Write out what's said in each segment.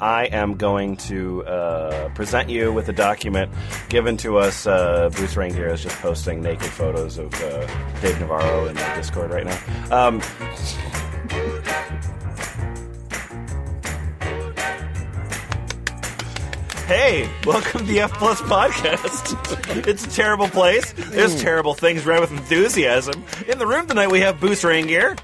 I am going to uh, present you with a document given to us. Uh, Bruce is just posting naked photos of uh, Dave Navarro in the Discord right now. Um, Hey, welcome to the F Plus podcast. it's a terrible place. There's terrible things ran with enthusiasm. In the room tonight, we have Boots Raingear.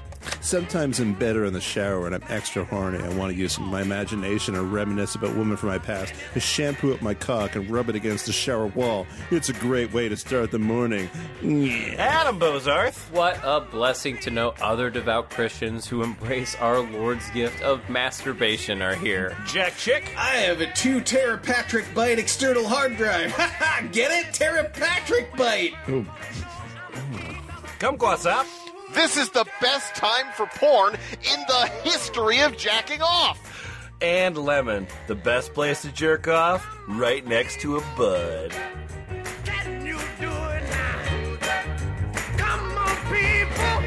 Sometimes in bed or in the shower and I'm extra horny, I want to use my imagination or reminisce about women from my past and shampoo up my cock and rub it against the shower wall. It's a great way to start the morning. Yeah. Adam Bozarth. What a blessing to know other devout Christians who embrace our Lord's gift of masturbation are here. Jack Chick. I have a two Terapatrick byte external hard drive. Get it? Terapatrick byte. Kumquatxop. This is the best time for porn in the history of jacking off. And Lemon, the best place to jerk off, right next to a bud. Can you do it now? Come on, people.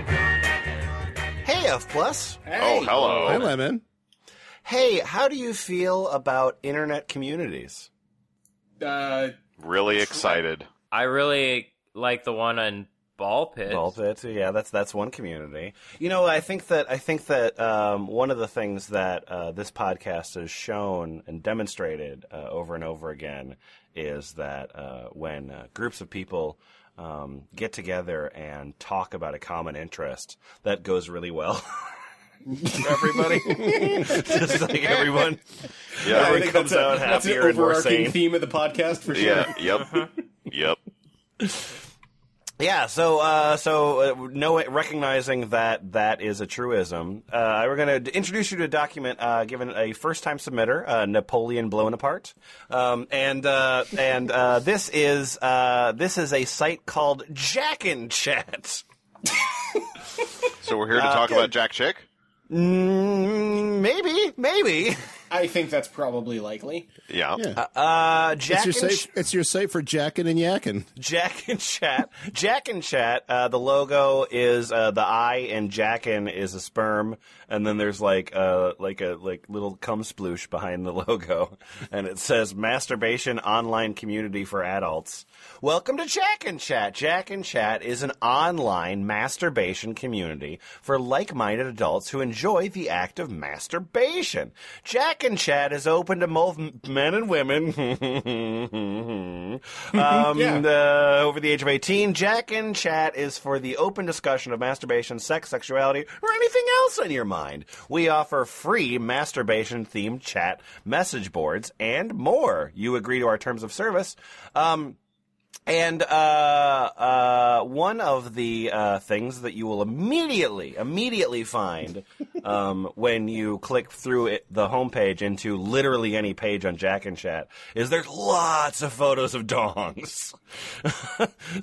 Hey, F Plus. Oh, hello. Hi, Lemon. Hey, how do you feel about internet communities? Uh, Really excited. I really like the one on Ball Pit. Ball pit, yeah, that's that's one community. You know, I think that I think that um, one of the things that uh, this podcast has shown and demonstrated uh, over and over again is that uh, when uh, groups of people um, get together and talk about a common interest, that goes really well. Everybody, just like everyone, Yeah. everyone comes out that's an happier and more overarching sane. theme of the podcast for sure. Yeah. Yep. Yep. Yeah, so uh, so uh, no recognizing that that is a truism. Uh, we're going to introduce you to a document uh, given a first-time submitter, uh, Napoleon Blownapart, um, and uh, and uh, this is uh, this is a site called Jackin Chat. So we're here to talk about Jack Chick. Mm, maybe, maybe. I think that's probably likely. Yeah. Yeah. Uh, it's, Jack your and site, it's your site for jacking and yakking. Jack and Chat. Jack and Chat. Uh, the logo is uh, the eye, and Jackin is a sperm, and then there's like uh, like a like little cum sploosh behind the logo, and it says "Masturbation Online Community for Adults." Welcome to Jack and Chat. Jack and Chat is an online masturbation community for like-minded adults who enjoy the act of masturbation. Jack and Chat is open to both men and women. um, Yeah. uh, over the age of 18. Jack and Chat is for the open discussion of masturbation, sex, sexuality, or anything else on your mind. We offer free masturbation themed chat message boards and more. You agree to our terms of service. Um, and uh, uh, one of the uh, things that you will immediately, immediately find um, when you click through it, the homepage into literally any page on Jack and Chat is there's lots of photos of dongs.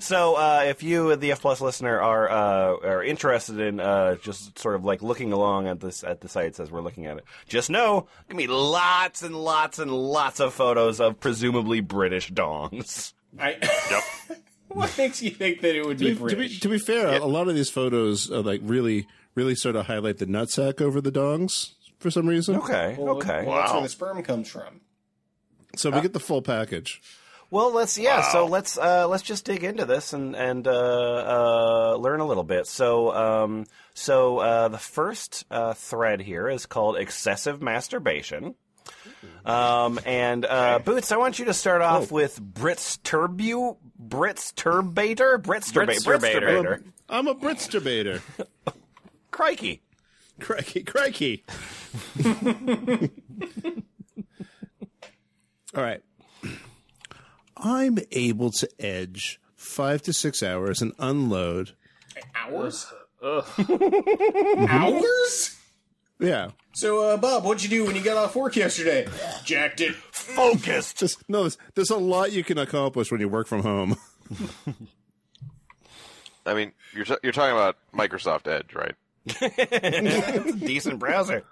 so uh, if you, the F Plus listener, are uh, are interested in uh, just sort of like looking along at this at the sites as we're looking at it, just know gonna be lots and lots and lots of photos of presumably British dongs. I, Yep. what makes you think that it would To be be, to be, to be fair, a lot of these photos are like really, really sort of highlight the nutsack over the dongs for some reason. Okay, Well, okay. Well, that's Wow. where the sperm comes from. So we get the full package. Well, let's yeah. So let's uh, let's just dig into this and and uh, uh, learn a little bit. So um, so uh, the first uh, thread here is called excessive masturbation. Um, and uh, Boots, I want you to start off with Brits Turbu, Brits Turbator, Brits Turba- Britsturbator. Britsturbator. I'm a Britsturbator. Crikey. crikey, crikey. All right. I'm able to edge five to six hours and unload. Hours? Hours? Yeah. So, uh, Bob, what'd you do when you got off work yesterday? Jacked it. Focused. Just, no, there's, there's a lot you can accomplish when you work from home. I mean, you're t- you're talking about Microsoft Edge, right? Decent browser.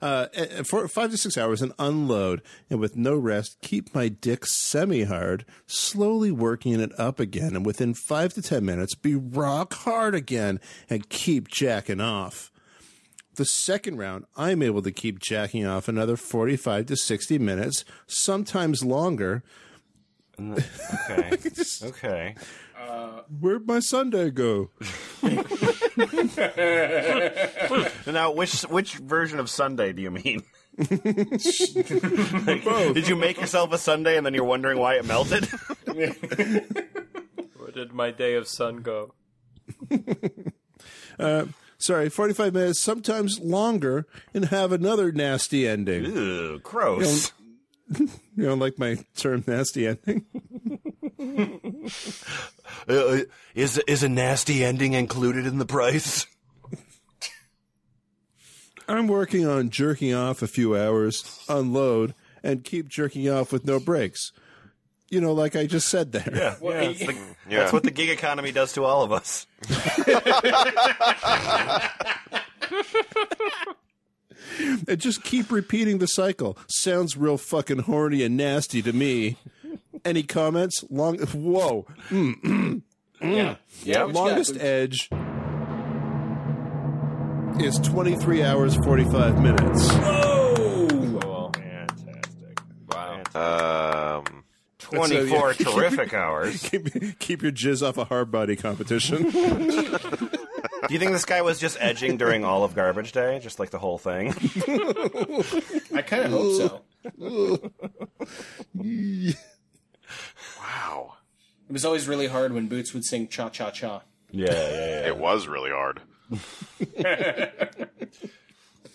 Uh, and for five to six hours and unload, and with no rest, keep my dick semi hard, slowly working it up again, and within five to ten minutes, be rock hard again and keep jacking off. The second round, I'm able to keep jacking off another 45 to 60 minutes, sometimes longer. Mm, okay. okay. Uh, where'd my Sunday go? Now, which which version of Sunday do you mean? Like, did you make yourself a Sunday and then you're wondering why it melted? Where did my day of sun go? Uh, Sorry, 45 minutes, sometimes longer, and have another nasty ending. Ew, gross. You don't like my term nasty ending? Uh, is is a nasty ending included in the price? I'm working on jerking off a few hours, unload, and keep jerking off with no breaks. You know, like I just said there. Yeah, yeah, it's the- Yeah. That's what the gig economy does to all of us. And just keep repeating the cycle. Sounds real fucking horny and nasty to me. Any comments? Long. Whoa. Yeah. Yeah. Longest edge is 23 hours, 45 minutes. Cool. Fantastic. Wow. Um, 24 terrific hours. keep, keep your jizz off a hard body competition. Do you think this guy was just edging during all of Garbage Day? Just like the whole thing? I kind of hope so. wow. It was always really hard when Boots would sing cha cha cha. Yeah, yeah, It was really hard.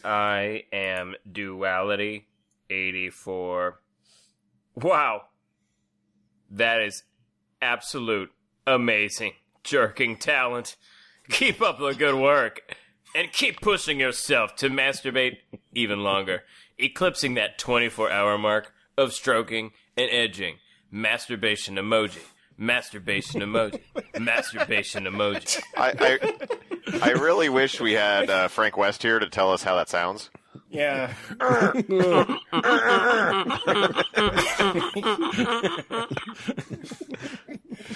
I am duality 84. Wow. That is absolute amazing jerking talent. Keep up the good work and keep pushing yourself to masturbate even longer, eclipsing that 24 hour mark of stroking and edging. Masturbation emoji. Masturbation emoji. Masturbation emoji. I, I, I really wish we had uh, Frank West here to tell us how that sounds. Yeah.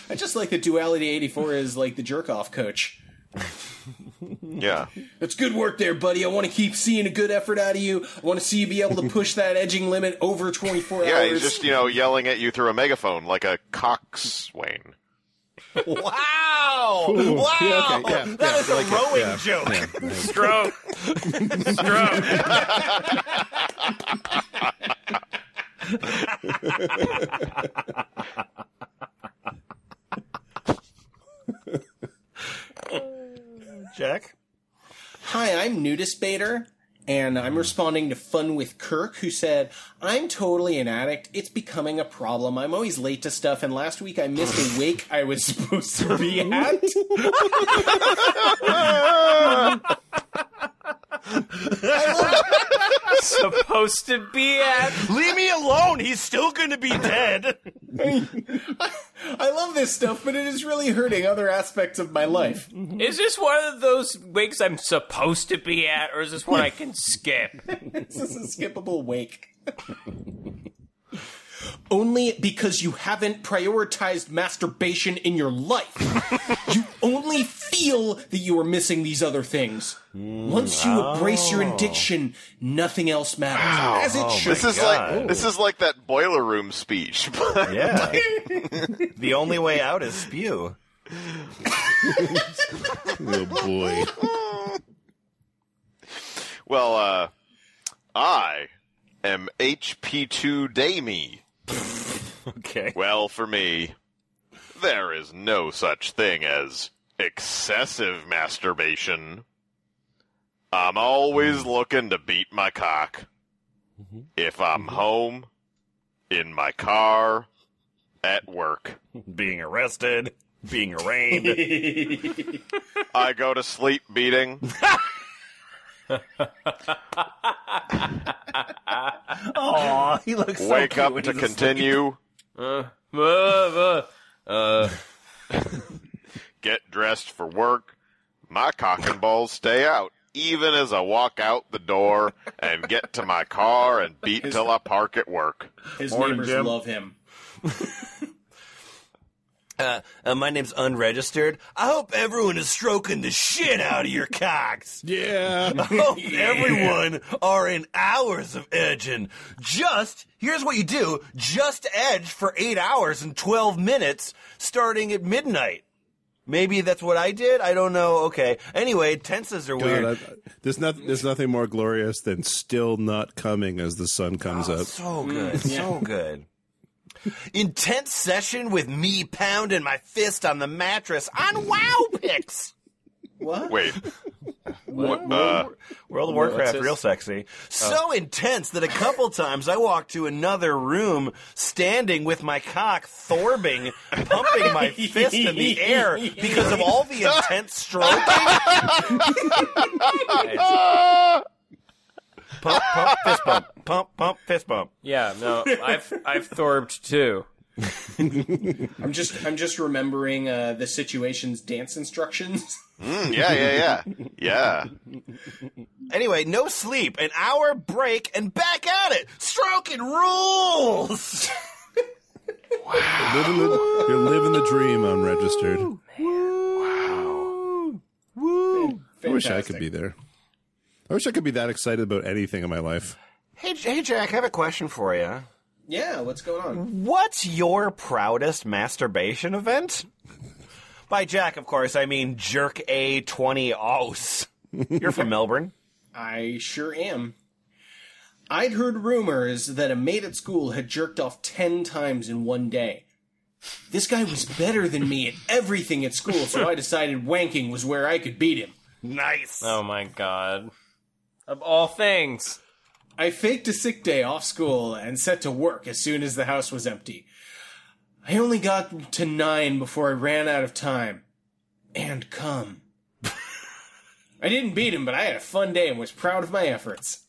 I just like that Duality 84 is like the jerk off coach. Yeah. That's good work there, buddy. I want to keep seeing a good effort out of you. I want to see you be able to push that edging limit over 24 Yeah, hours. he's just, you know, yelling at you through a megaphone like a coxswain. Wow! Wow! Yeah, okay, yeah, that yeah, is a like it, rowing yeah. joke. Stroke. Stroke. Jack? Hi, I'm Nudist Baiter, and I'm responding to Fun with Kirk, who said, I'm totally an addict. It's becoming a problem. I'm always late to stuff, and last week I missed a wake I was supposed to be at. Supposed to be at. Leave me alone! He's still gonna be dead! I love this stuff, but it is really hurting other aspects of my life. Is this one of those wakes I'm supposed to be at, or is this one I can skip? This is a skippable wake. Only because you haven't prioritized masturbation in your life. you only feel that you are missing these other things. Once you embrace your addiction, nothing else matters. As it should. This is God. like this is like that boiler room speech. Yeah. the only way out is spew. Oh boy. well, uh, I am HP2 Damie. Okay. Well, for me, there is no such thing as excessive masturbation. I'm always mm-hmm. looking to beat my cock. Mm-hmm. If I'm mm-hmm. home, in my car, at work, Being arrested, being arraigned. I go to sleep beating. Aw, he looks so wake cute up when to he's asleep. continue, Uh, uh, uh, get dressed for work. My cock and balls stay out, even as I walk out the door and get to my car and beat till I park at work. His Morning, neighbors Jim. love him. Uh, uh, my name's unregistered. I hope everyone is stroking the shit out of your cocks. Yeah. I hope everyone are in hours of edging. Just, here's what you do. Just edge for eight hours and 12 minutes starting at midnight. Maybe that's what I did. I don't know. Okay. Anyway, tenses are weird. God, I, there's nothing. there's nothing more glorious than still not coming as the sun comes up. So good. So good. Intense session with me pounding my fist on the mattress on Wow Picks. What? Wait. What? Uh, World of Warcraft, this? real sexy. So intense that a couple times I walked to another room standing with my cock thorbing, pumping my fist in the air because of all the intense stroking. pump, pump, fist bump. Pump, pump, fist bump. Yeah, no, I've I've thorbed too. I'm just I'm just remembering uh, the situation's dance instructions. mm, yeah, yeah, yeah, yeah. Anyway, no sleep, an hour break, and back at it. Stroking rules. Living the, you're living the dream unregistered. Wow! Woo! I wish I could be there. I wish I could be that excited about anything in my life. Hey, hey, Jack, I have a question for you. Yeah, what's going on? What's your proudest masturbation event? By Jack, of course, I mean Jerk A20 Aus. You're from Melbourne. I sure am. I'd heard rumors that a mate at school had jerked off ten times in one day. This guy was better than me at everything at school, so I decided wanking was where I could beat him. Nice. Oh my god. Of all things. I faked a sick day off school and set to work as soon as the house was empty. I only got to nine before I ran out of time. And come. I didn't beat him, but I had a fun day and was proud of my efforts.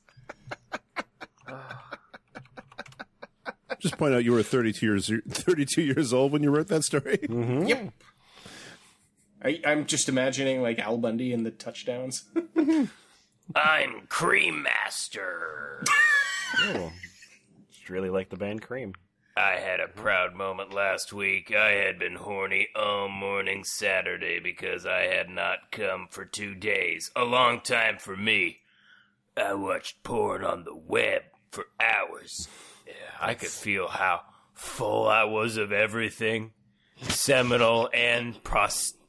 Just point out you were 32 years 32 years old when you wrote that story. Mm-hmm. Yep. I, I'm just imagining like Al Bundy and the touchdowns. I'm Cream Master. Just really like the band Cream. I had a proud moment last week. I had been horny all morning Saturday because I had not come for two days. A long time for me. I watched porn on the web for hours. Yeah, I could feel how full I was of everything seminal and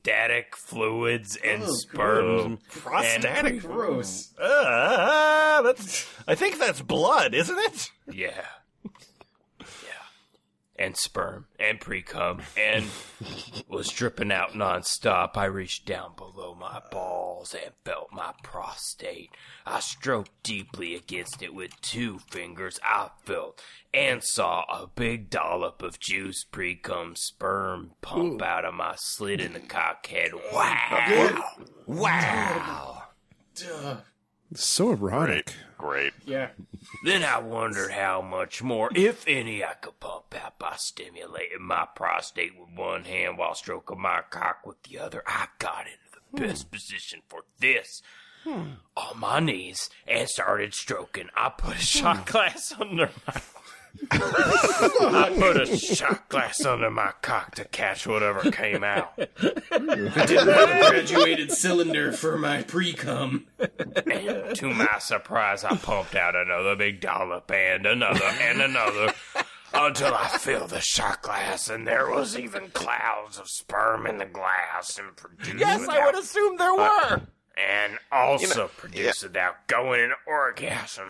prostatic fluids and sperm. Prostatic. Gross. Uh, that's. I think that's blood, isn't it? Yeah. Yeah. And sperm and pre cum and was dripping out nonstop. I reached down below my balls and felt my prostate. I stroked deeply against it with two fingers. I felt and saw a big dollop of juice pre cum sperm pump out of my slit in the cockhead. Wow. Wow. Duh. So erotic. Great. Yeah. Then I wondered how much more, if any, I could pump out by stimulating my prostate with one hand while stroking my cock with the other. I got into the hmm. best position for this. Hmm. On my knees and started stroking. I put a hmm. shot glass under my. I put a shot glass under my cock to catch whatever came out. I didn't have a graduated cylinder for my pre cum. And to my surprise, I pumped out another big dollop and another and another until I filled the shot glass, and there was even clouds of sperm in the glass and produced Yes, I would assume there were. and also produced without going an orgasm.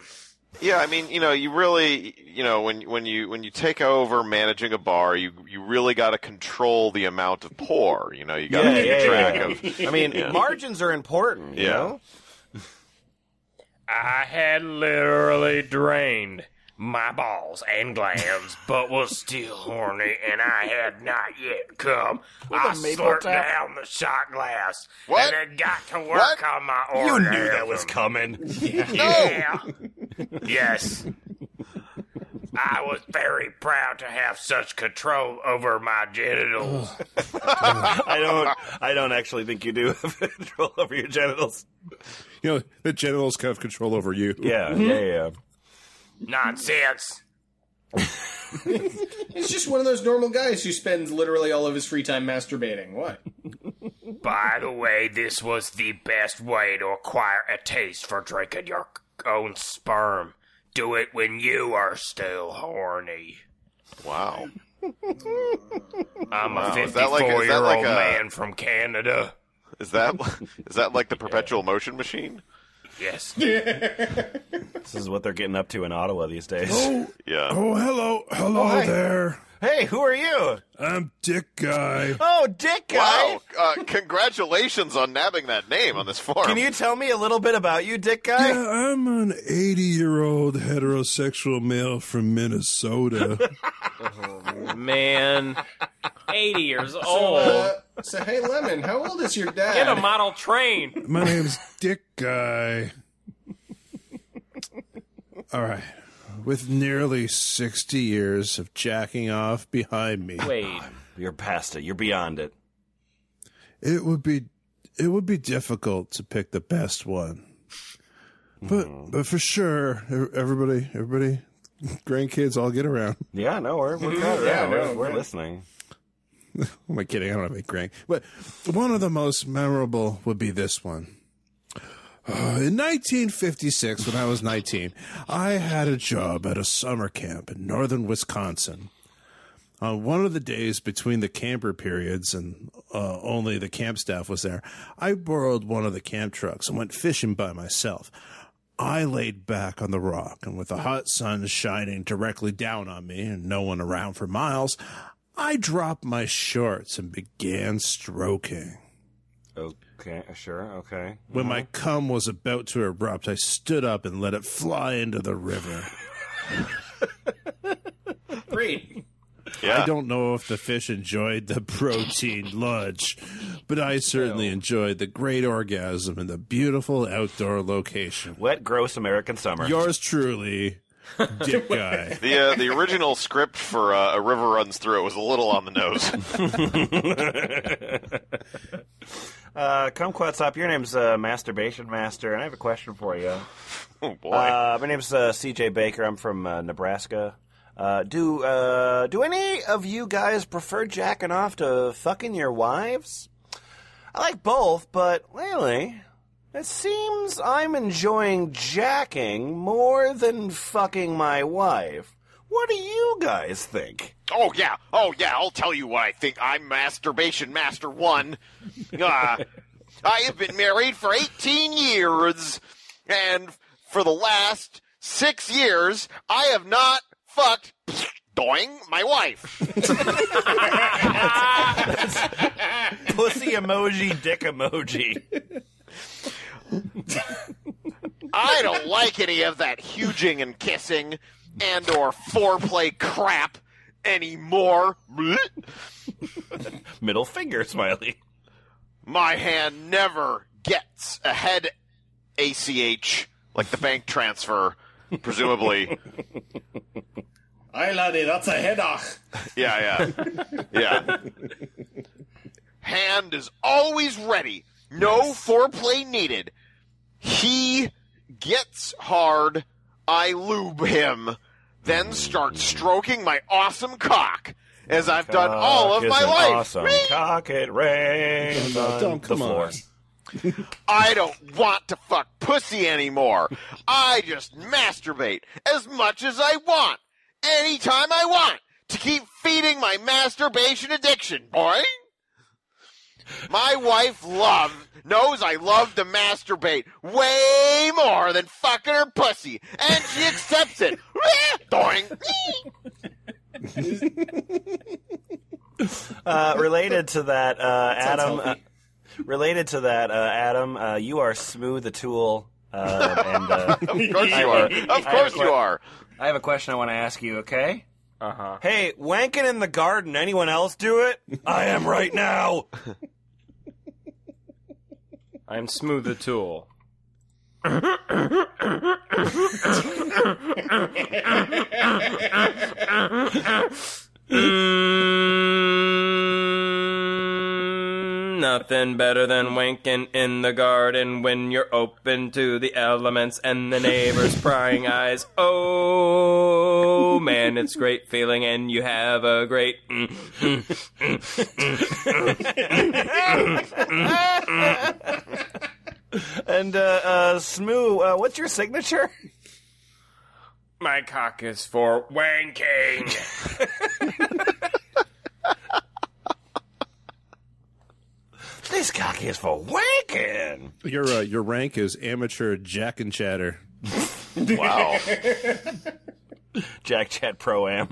Yeah, I mean, you know, you really, you know, when when you when you take over managing a bar, you you really got to control the amount of pour. You know, you got to Yeah, keep yeah, track yeah. of. I mean, Yeah. margins are important. You Yeah. know? I had literally drained my balls and glands, but was still horny, and I had not yet come. I a maple slurped tap? down the shot glass, What? and then got to work What? on my order. You knew that was coming. Yeah. Yes. I was very proud to have such control over my genitals. I don't. I don't actually think you do have control over your genitals. You know, the genitals kind of control over you. Yeah, yeah, mm-hmm. yeah. Nonsense. He's just one of those normal guys who spends literally all of his free time masturbating. What? By the way, this was the best way to acquire a taste for drinking your own sperm. Do it when you are still horny. Wow. I'm Wow, a is that like- is 54 year like old a- man from Canada. Is that is that like the perpetual motion machine? Yes. This is what they're getting up to in Ottawa these days. Oh, Yeah. Oh, hello, hello oh, hi. there. Hey, who are you? I'm Dick Guy. Oh, Dick guy. Wow. Uh, congratulations on nabbing that name on this form. Can you tell me a little bit about you, Dick guy? Yeah, I'm an 80 year old heterosexual male from Minnesota. Man, 80 years So, old. uh, so hey, Lemon, how old is your dad? Get a model train. My name's Dick Guy. All right. With nearly 60 years of jacking off behind me, Wait. You're past it. You're beyond it. it would be it would be difficult to pick the best one. But hmm. but for sure, everybody everybody grandkids all get around. Yeah, no, we're we're, yeah, Yeah, we're, no, we're yeah. listening. Am I kidding? I don't have any grand. But one of the most memorable would be this one. Uh, in 1956, when I was 19, I had a job at a summer camp in northern Wisconsin. On one of the days between the camper periods and uh, only the camp staff was there, I borrowed one of the camp trucks and went fishing by myself. I laid back on the rock, and with the hot sun shining directly down on me and no one around for miles, I dropped my shorts and began stroking. Okay, sure, okay. When my cum was about to erupt, I stood up and let it fly into the river. Great. Yeah. I don't know if the fish enjoyed the protein lunch, but I certainly enjoyed the great orgasm in the beautiful outdoor location. Wet, gross American summer. Yours truly, Dick Guy. The uh, the original script for uh, a river runs through it was a little on the nose. uh, Kumquatxop. Your name's uh, Masturbation Master, and I have a question for you. oh boy. Uh, my name's uh, C.J. Baker. I'm from uh, Nebraska. Uh, do uh, do any of you guys prefer jacking off to fucking your wives? I like both, but lately it seems I'm enjoying jacking more than fucking my wife. What do you guys think? Oh yeah, oh yeah. I'll tell you what I think. I'm masturbation master one. Uh, I have been married for 18 years, and for the last six years, I have not fucked doing my wife. Pussy emoji, dick emoji. I don't like any of that huging and kissing and or foreplay crap anymore. Middle finger smiley. My hand never gets ahead ACH like the bank transfer, presumably. Aye, laddie, that's a headach. Yeah, yeah. Yeah. Hand is always ready. No foreplay needed. He gets hard. I lube him. Then start stroking my awesome cock. As I've done all of my life. Awesome. Cock it rains on don't- the come floor. on. I don't want to fuck pussy anymore. I just masturbate as much as I want, anytime I want, to keep feeding my masturbation addiction, boy. My wife love knows I love to masturbate way more than fucking her pussy, and she accepts it. Doing. Uh, related to that, uh, Adam. Uh, related to that, uh, Adam, uh, you are smooth a tool. Uh, and uh, Of course you are. Of I have course a you are. I have a question I want to ask you. Okay. Uh huh. Hey, wanking in the garden. Anyone else do it? I am right now. I'm Smooth the Tool. Mm, no. nothing better than wanking in the garden when you're open to the elements and the neighbors' prying eyes. Oh man, it's great feeling and you have a great. mm, mm, And uh, uh, Smoo, uh, what's your signature? My cock is for wanking. This cock is for wanking. Your uh, your rank is amateur jack and chatter. Wow. Jack Chat Pro Am.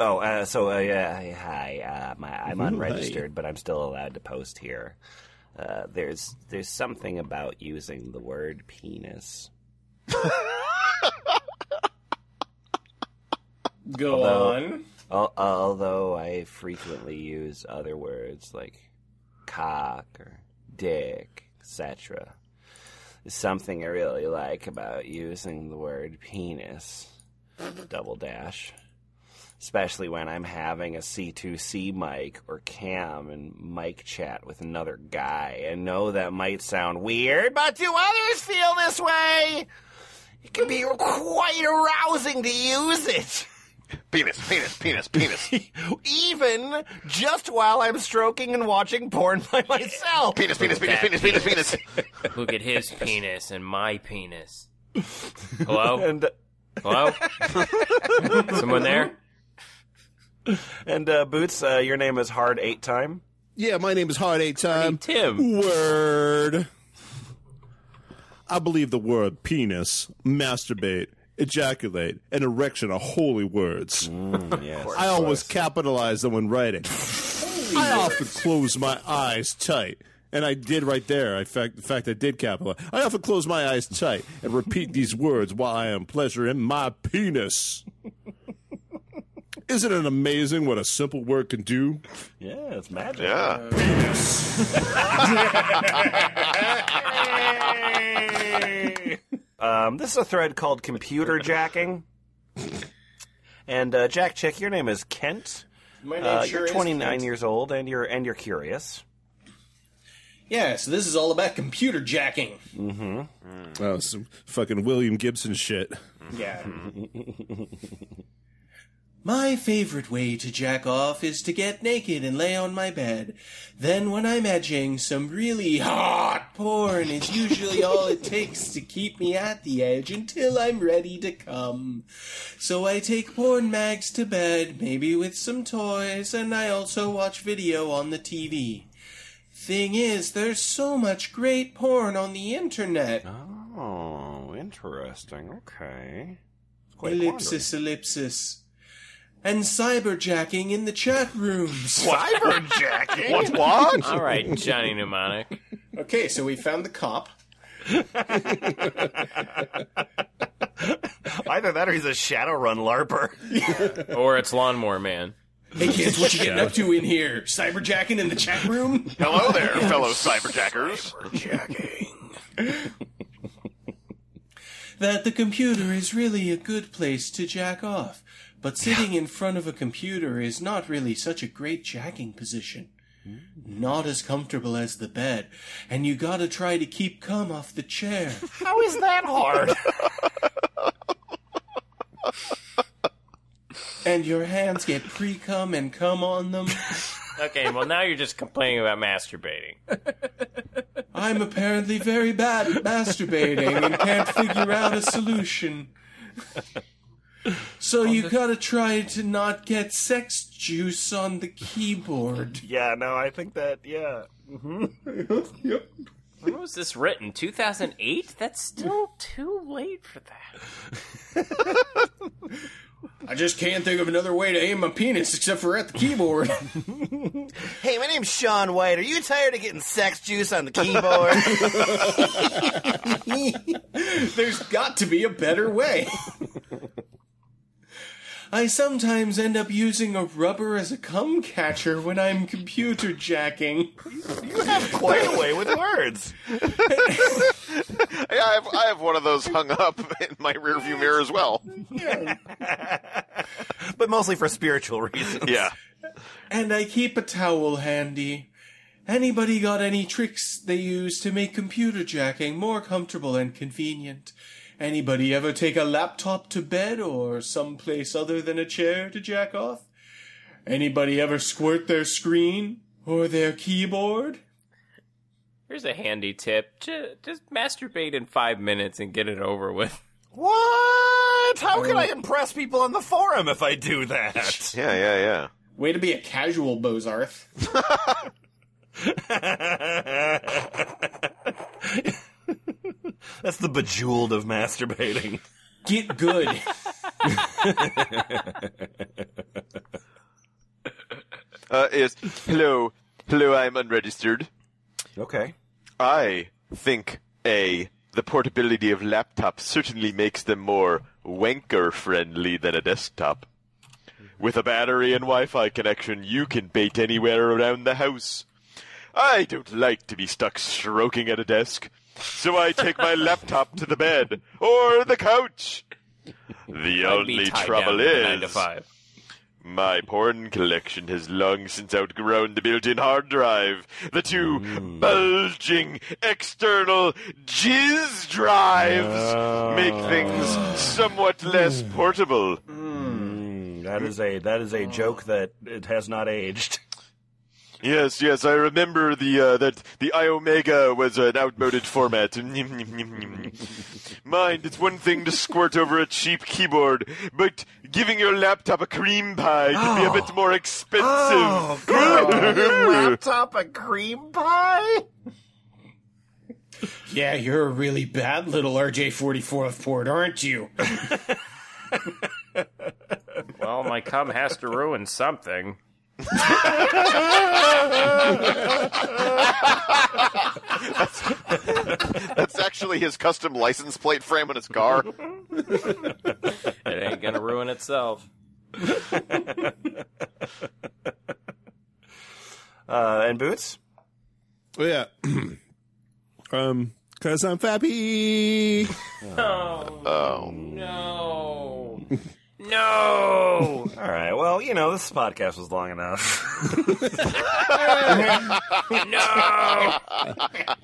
Oh, uh, so uh, yeah, hi. Uh, my, I'm unregistered, but I'm still allowed to post here. Uh, there's there's something about using the word penis. Go Although- on. Al- although I frequently use other words like cock or dick, etc. Something I really like about using the word penis, double dash, especially when I'm having a C2C mic or cam and mic chat with another guy. I know that might sound weird, but do others feel this way? It can be quite arousing to use it. penis, penis, penis, penis. Even just while I'm stroking and watching porn by myself. Penis, penis, penis, penis, penis, penis. Look at his penis and my penis. Hello? And Hello? Someone there? and uh, Boots, uh, your name is Hard Eight Time. Yeah, my name is Hard Eight Time. Tim. Word. I believe the word penis, masturbate, ejaculate, an erection are holy words. Yes. I always capitalize them when writing. I often close my eyes tight. And I did right there. In fact, in fact, I did capitalize. I often close my eyes tight and repeat these words while I am pleasuring my penis. Isn't it amazing what a simple word can do? Yeah, it's magic. Yeah. Um, this is a thread called Computer Jacking. And uh, Jack Chick, your name is Kent. My name Uh, sure you're is 29 Kent. years old, and you're and you're curious. Yeah, so this is all about computer jacking. Mm-hmm. Oh, some fucking William Gibson shit. Yeah. my favorite way to jack off is to get naked and lay on my bed. Then, when I'm edging, some really hot porn is usually all it takes to keep me at the edge until I'm ready to come. So I take porn mags to bed, maybe with some toys, and I also watch video on the TV. Thing is, there's so much great porn on the internet. Oh, interesting. Okay. Ellipsis, ellipsis. And cyberjacking in the chat rooms. Cyberjacking. What? What? All right, Johnny Mnemonic. Okay, so we found the cop. Either that or he's a Shadowrun LARPer. Or it's Lawnmower Man. Hey kids, what you getting up to in here? Cyberjacking in the chat room? Hello there, fellow cyberjackers. That the computer is really a good place to jack off. But sitting in front of a computer is not really such a great jacking position. Mm-hmm. Not as comfortable as the bed, and you gotta try to keep cum off the chair. How is that hard? And your hands get pre cum and cum on them. Okay, well now you're just complaining about masturbating. I'm apparently very bad at masturbating and can't figure out a solution. So you gotta try to not get sex juice on the keyboard. yeah, no, I think that, yeah. Mm-hmm. When was this written? 2008? That's still too late for that. I just can't think of another way to aim my penis except for at the keyboard. Hey, my name's Sean White. Are you tired of getting sex juice on the keyboard? There's got to be a better way. I sometimes end up using a rubber as a cum catcher when I'm computer jacking. you have quite a way with words. Yeah, I have, I have one of those hung up in my rearview mirror as well. But mostly for spiritual reasons. Yeah. And I keep a towel handy. Anybody got any tricks they use to make computer jacking more comfortable and convenient? Anybody ever take a laptop to bed or someplace other than a chair to jack off? Anybody ever squirt their screen or their keyboard? Here's a handy tip: Ju- just masturbate in five minutes and get it over with. What? How can I oh. impress people on the forum if I do that? Yeah, yeah, yeah. Way to be a casual, Bozarth. That's the bejeweled of masturbating. Get good. Uh, yes. Hello. Hello, I'm unregistered. Okay. I think A. The portability of laptops certainly makes them more wanker friendly than a desktop. With a battery and Wi Fi connection, you can bait anywhere around the house. I don't like to be stuck stroking at a desk, so I take my laptop to the bed or the couch. The only trouble down to nine to is. My porn collection has long since outgrown the built-in hard drive. The two bulging external jizz drives make things somewhat less portable. Mm, that is a that is a joke that it has not aged. Yes, yes, I remember the uh, that the Iomega was an outmoded format. Mind, it's one thing to squirt over a cheap keyboard, but giving your laptop a cream pie can be a bit more expensive. Oh, God. Your laptop a cream pie? yeah, you're a really bad little RJ44 of port, aren't you? Well, my cum has to ruin something. That's actually his custom license plate frame on his car. It ain't gonna ruin itself. Uh, and boots? Oh, yeah. um, cause I'm fappy. Oh. No. No. All right. Well, you know, this podcast was long enough. no.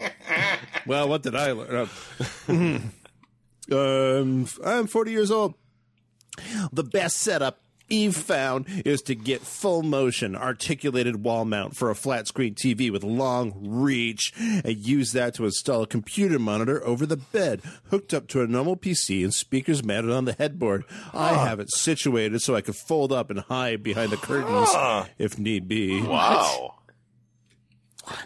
Well, what did I learn? um, I'm 40 years old. The best setup Eve found is to get full motion articulated wall mount for a flat screen TV with long reach and use that to install a computer monitor over the bed hooked up to a normal PC and speakers mounted on the headboard. I have it situated so I could fold up and hide behind the curtains if need be. Wow.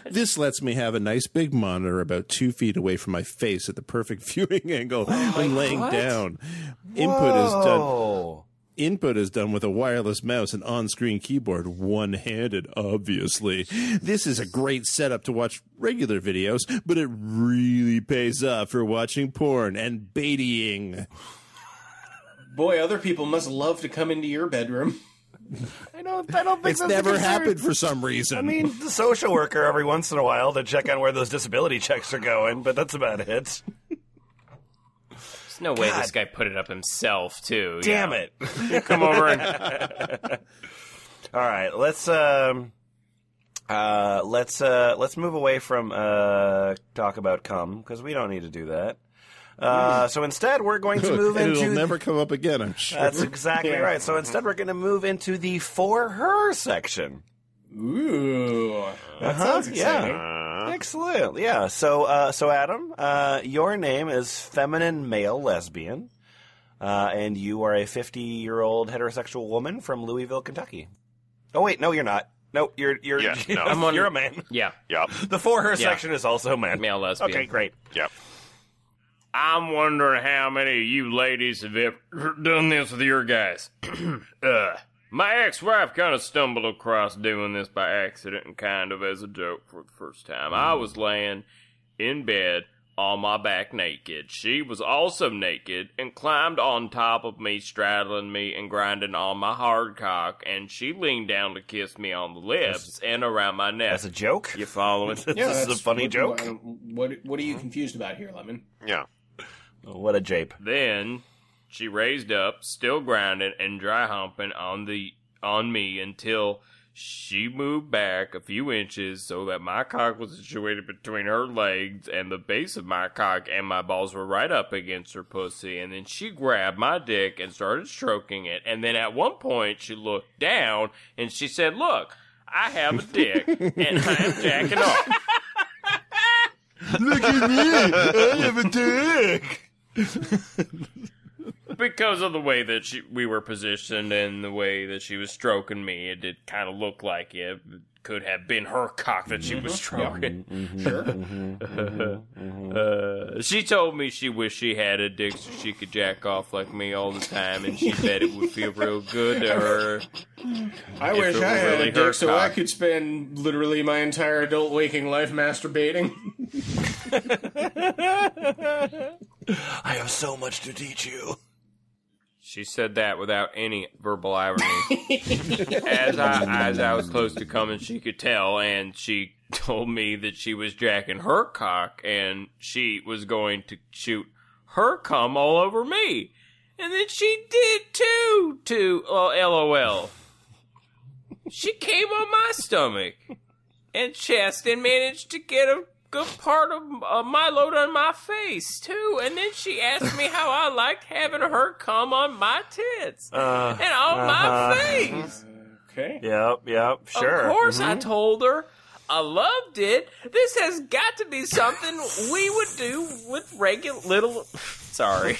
This lets me have a nice big monitor about two feet away from my face at the perfect viewing angle when laying down. Input is done. Input is done with a wireless mouse and on-screen keyboard, one-handed, obviously. This is a great setup to watch regular videos, but it really pays off for watching porn and baiting. Boy, other people must love to come into your bedroom. I don't. I don't think It's that's never happened for some reason. I mean, the social worker every once in a while to check on where those disability checks are going, but that's about it. There's no way this guy put it up himself, too. Damn know. it! Come over and All right, let's um, uh, let's uh, let's move away from uh, talk about cum because we don't need to do that. Uh, so instead, we're going to move and into. it'll never come up again, I'm sure. That's exactly Yeah. right. So instead, we're going to move into the for her section. Ooh. That Uh-huh, sounds exciting. Yeah. Excellent. Yeah. So, uh, so Adam, uh, your name is feminine male lesbian, uh, and you are a 50 year old heterosexual woman from Louisville, Kentucky. Oh wait, no, you're not. No, you're you're Yeah, no. I'm on- you're a man. Yeah. Yep. The for her section is also man. Male lesbian. Okay, great. Yep. I'm wondering how many of you ladies have ever done this with your guys. uh, my ex-wife kind of stumbled across doing this by accident and kind of as a joke for the first time. I mm. was laying in bed on my back naked. She was also naked and climbed on top of me, straddling me and grinding on my hard cock, and she leaned down to kiss me on the lips and around my neck. That's a joke. you following? this is a funny what- joke. What, what are you confused about here, Lemon? Yeah. What a jape. Then she raised up, still grinding and dry humping on the on me until she moved back a few inches so that my cock was situated between her legs and the base of my cock and my balls were right up against her pussy. And then she grabbed my dick and started stroking it. And then at one point she looked down and she said, Look, I have a dick and I am jacking off. Look at me! I have a dick! because of the way that she, we were positioned and the way that she was stroking me, it did kind of look like it could have been her cock that she was mm-hmm. stroking. Mm-hmm. Mm-hmm. Uh, she told me she wished she had a dick so she could jack off like me all the time, and she said it would feel real good to her. I wish I had really a dick so I could spend literally my entire adult waking life masturbating. I have so much to teach you. She said that without any verbal irony. as I as I was close to coming, she could tell, and she told me that she was jacking her cock, and she was going to shoot her cum all over me, and then she did too. To uh, lol. She came on my stomach and chest, and managed to get a good part of uh, my load on my face too. And then she asked me how I liked having her come on my tits Uh, and on my face. Okay. yep, yep, sure. Of course, I told her. I loved it. This has got to be something we would do with regular little. Sorry.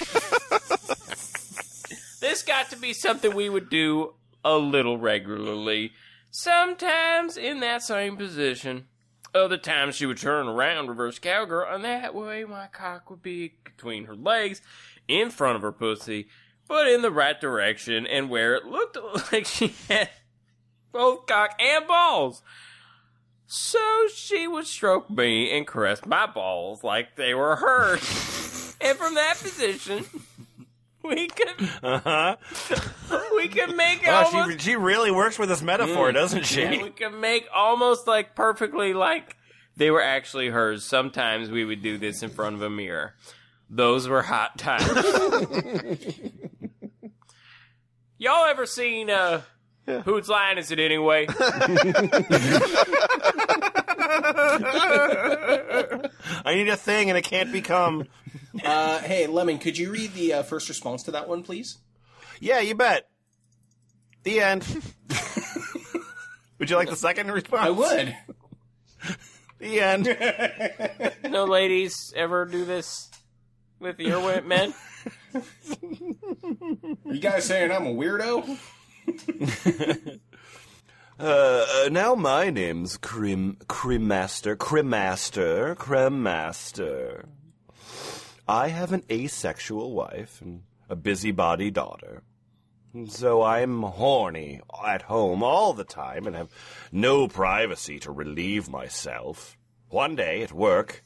this got to be something we would do a little regularly. Sometimes in that same position. Other times she would turn around, reverse cowgirl, and that way my cock would be between her legs, in front of her pussy, but in the right direction and where it looked like she had both cock and balls. So she would stroke me and caress my balls like they were hers. and from that position, we could Uh-huh. we could make Wow, almost she, she really works with this metaphor, doesn't she? yeah, we could make almost like perfectly like they were actually hers. Sometimes we would do this in front of a mirror. Those were hot times. Y'all ever seen uh Whose line is it anyway? I need a thing and it can't become. Uh, hey, Lemon, could you read the uh, first response to that one, please? Yeah, you bet. The end. would you like the second response? I would. The end. no ladies ever do this with your wo- men? You guys saying I'm a weirdo? Uh, uh, now my name's Crim Crimmaster, Crimmaster, Crimmaster. I have an asexual wife and a busybody daughter. And So I'm horny at home all the time and have no privacy to relieve myself. One day at work,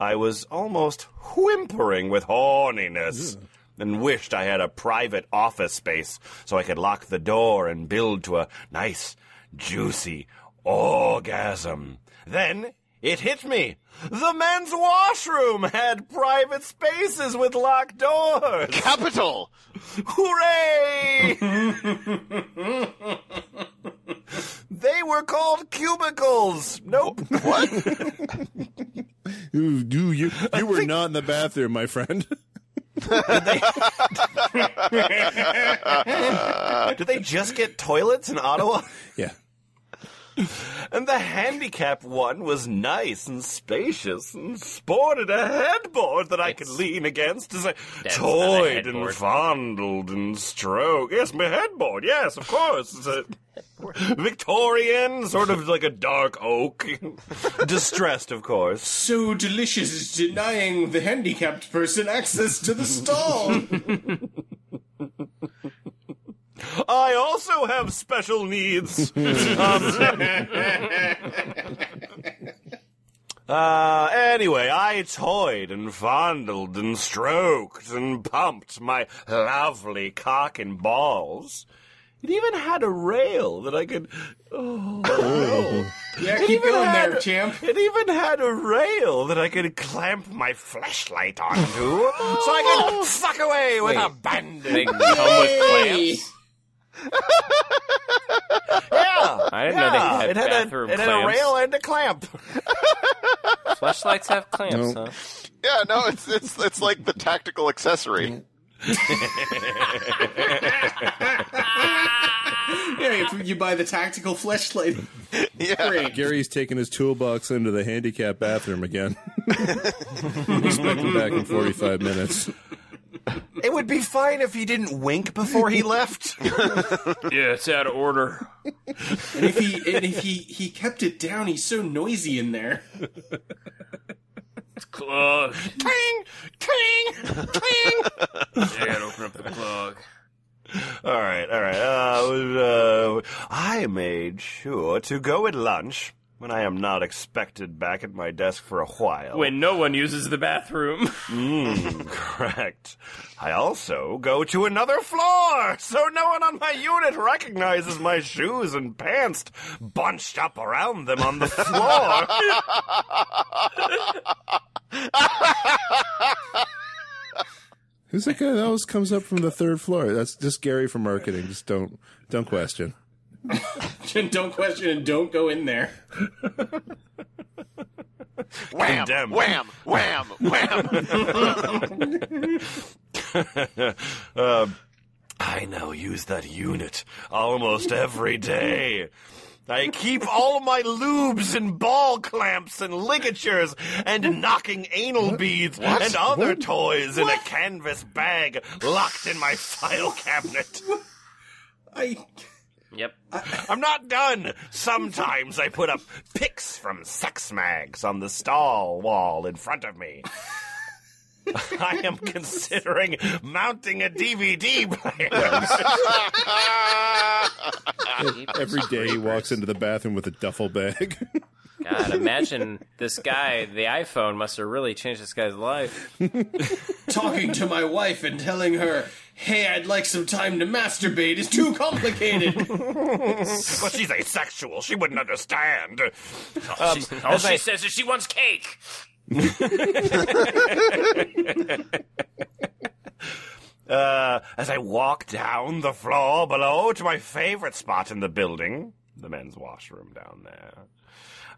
I was almost whimpering with horniness hmm. and wished I had a private office space so I could lock the door and build to a nice, juicy orgasm. Then it hit me. The men's washroom had private spaces with locked doors. Capital! Hooray! they were called cubicles. Nope. What? Ooh, you, you, you were not in the bathroom, my friend. Did they just get toilets in Ottawa? yeah. And the handicap one was nice and spacious and sported a headboard that I could lean against as I That's not a toyed and fondled and stroked. Yes, my headboard. Yes, of course. It's a Victorian, sort of like a dark oak. Distressed, of course. So delicious is denying the handicapped person access to the stall. I also have special needs. Uh, anyway, I toyed and fondled and stroked and pumped my lovely cock and balls. It even had a rail that I could. Oh, yeah, It keep going had- there, champ. It even had a rail that I could clamp my flashlight onto, so I could suck away with Wait. abandon. They come with clamps. Yeah, I didn't know they Yeah, had it had, bathroom a, it had a rail and a clamp. Flashlights have clamps, No. huh? Yeah, no, it's it's it's like the tactical accessory. Yeah, if you buy the tactical flashlight. Yeah. Great. Gary's taking his toolbox into the handicap bathroom again. Expect him back in 45 minutes. It would be fine if he didn't wink before he left. Yeah, it's out of order. And if he and if he he kept it down, he's so noisy in there. It's clogged. ting, ting, ting. I gotta open up the clog. All right, all right. Uh, uh, I made sure to go at lunch when I am not expected back at my desk for a while. When no one uses the bathroom. Mm, correct. I also go to another floor, so no one on my unit recognizes my shoes and pants bunched up around them on the floor. Who's that guy that always comes up from the third floor? That's just Gary from marketing. Just don't don't question. don't question and don't go in there. Wham, Condemned. wham, wham, wham. Uh, I now use that unit almost every day. I keep all my lubes and ball clamps and ligatures and knocking anal beads and other toys in a canvas bag locked in my file cabinet. I Yep. I'm not done. Sometimes I put up pics from sex mags on the stall wall in front of me. I am considering mounting a DVD player. Every day he walks into the bathroom with a duffel bag. God, imagine this guy, the iPhone must have really changed this guy's life. talking to my wife and telling her, "Hey, I'd like some time to masturbate" is too complicated. Well, she's asexual. She wouldn't understand. Um, She's- all she I- says is she wants cake. uh, as I walk down the floor below to my favorite spot in the building, the men's washroom down there,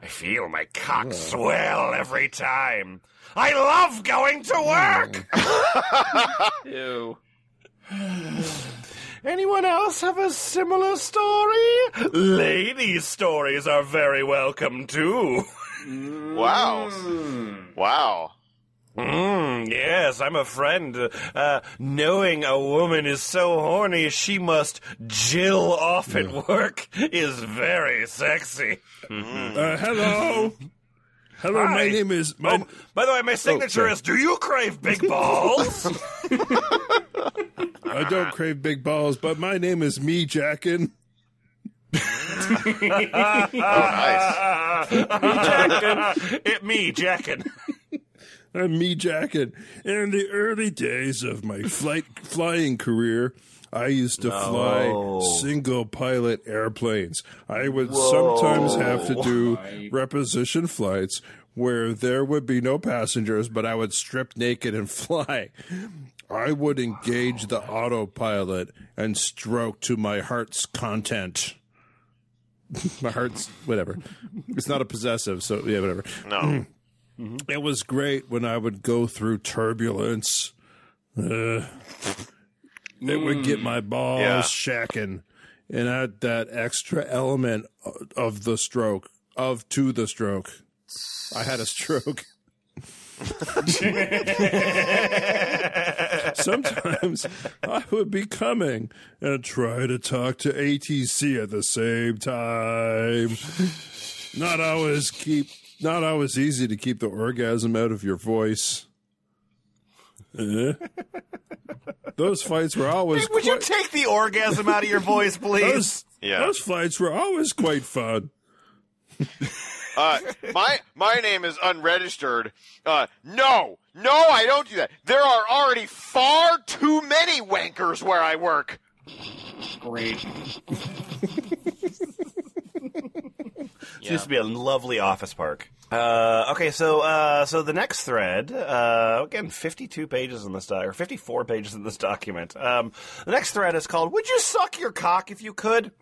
I feel my cock swell every time. I love going to work. Ew. Anyone else have a similar story? Ladies' stories are very welcome too. Wow. Wow. Mm, yes, I'm a friend. Uh, knowing a woman is so horny she must jill off at work is very sexy. Uh, hello. Hello, my name is. Oh, my, Oh, by the way, my oh, signature sorry. is Do you crave big balls? I don't crave big balls, but my name is Me Jackin. Oh, nice. it me, Jackin. I'm Me Jackin. In the early days of my flight flying career, I used to fly single pilot airplanes. I would sometimes have to do reposition flights where there would be no passengers, but I would strip naked and fly. I would engage the autopilot and stroke to my heart's content. my heart's whatever. It's not a possessive, so yeah, whatever. No. It was great when I would go through turbulence. Uh, it would get my balls Yeah. shacking and add that extra element of the stroke, of to the stroke. I had a stroke. Sometimes I would be coming and try to talk to ATC at the same time. Not always keep not always easy to keep the orgasm out of your voice. Eh? Those fights were always Would you take the orgasm out of your voice, please? those, Yeah. those fights were always quite fun. Uh, my my name is unregistered. Uh, no, no, I don't do that. There are already far too many wankers where I work. Great. It used to be a lovely office park. Uh, okay, so uh, so the next thread, uh, again, fifty-two pages in this doc, or fifty-four pages in this document. Um, the next thread is called "Would you suck your cock if you could?"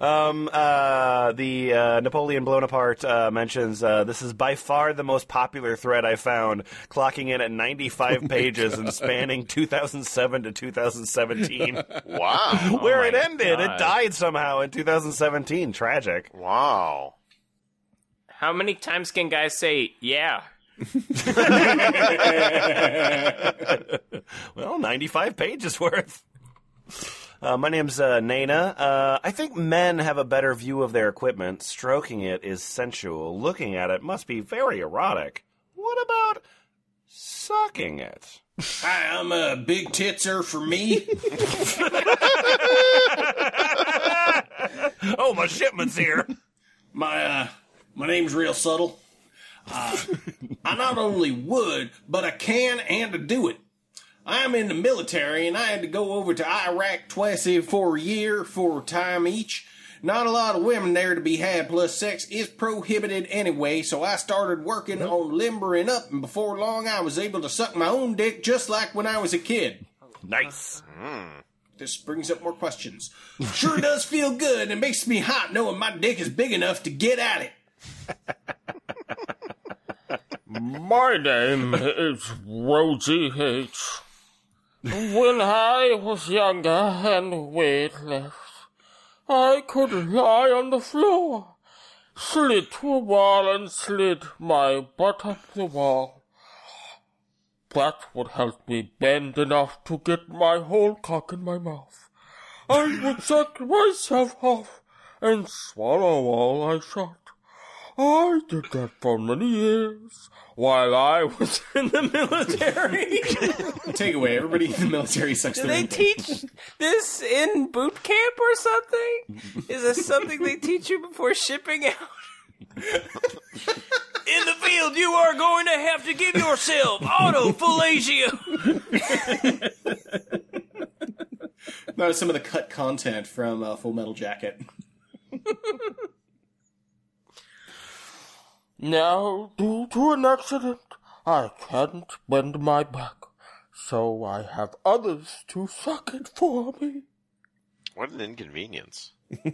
Um, uh, the uh, Napoleon Blownapart uh, mentions uh, this is by far the most popular thread I found, clocking in at 95 pages and spanning 2007 to 2017. Wow. Where it ended, God. it died somehow in 2017. Tragic. wow. How many times can guys say, yeah? Well, 95 pages worth. Uh, my name's uh, Nana. Uh, I think men have a better view of their equipment. Stroking it is sensual. Looking at it must be very erotic. What about sucking it? Hi, I'm a big titser for me. Oh, my shipment's here. My uh, my name's real subtle. Uh, I not only would, but I can and I do it. I'm in the military and I had to go over to Iraq twice for a year for a time each. Not a lot of women there to be had, plus sex is prohibited anyway, so I started working mm-hmm. on limbering up, and before long I was able to suck my own dick just like when I was a kid. Nice. Mm. This brings up more questions. Sure does feel good and makes me hot knowing my dick is big enough to get at it. My name is Rosie H. When I was younger and weightless, I could lie on the floor, slid to a wall and slid my butt up the wall. That would help me bend enough to get my whole cock in my mouth. I would suck myself off and swallow all I shot. I did that for many years while I was in the military. Take away, everybody in the military sucks Do they own dick. teach this in boot camp or something? Is this something they teach you before shipping out? in the field, you are going to have to give yourself autophalangia. That was some of the cut content from uh, Full Metal Jacket. Now, due to an accident, I can't bend my back, so I have others to suck it for me. What an inconvenience.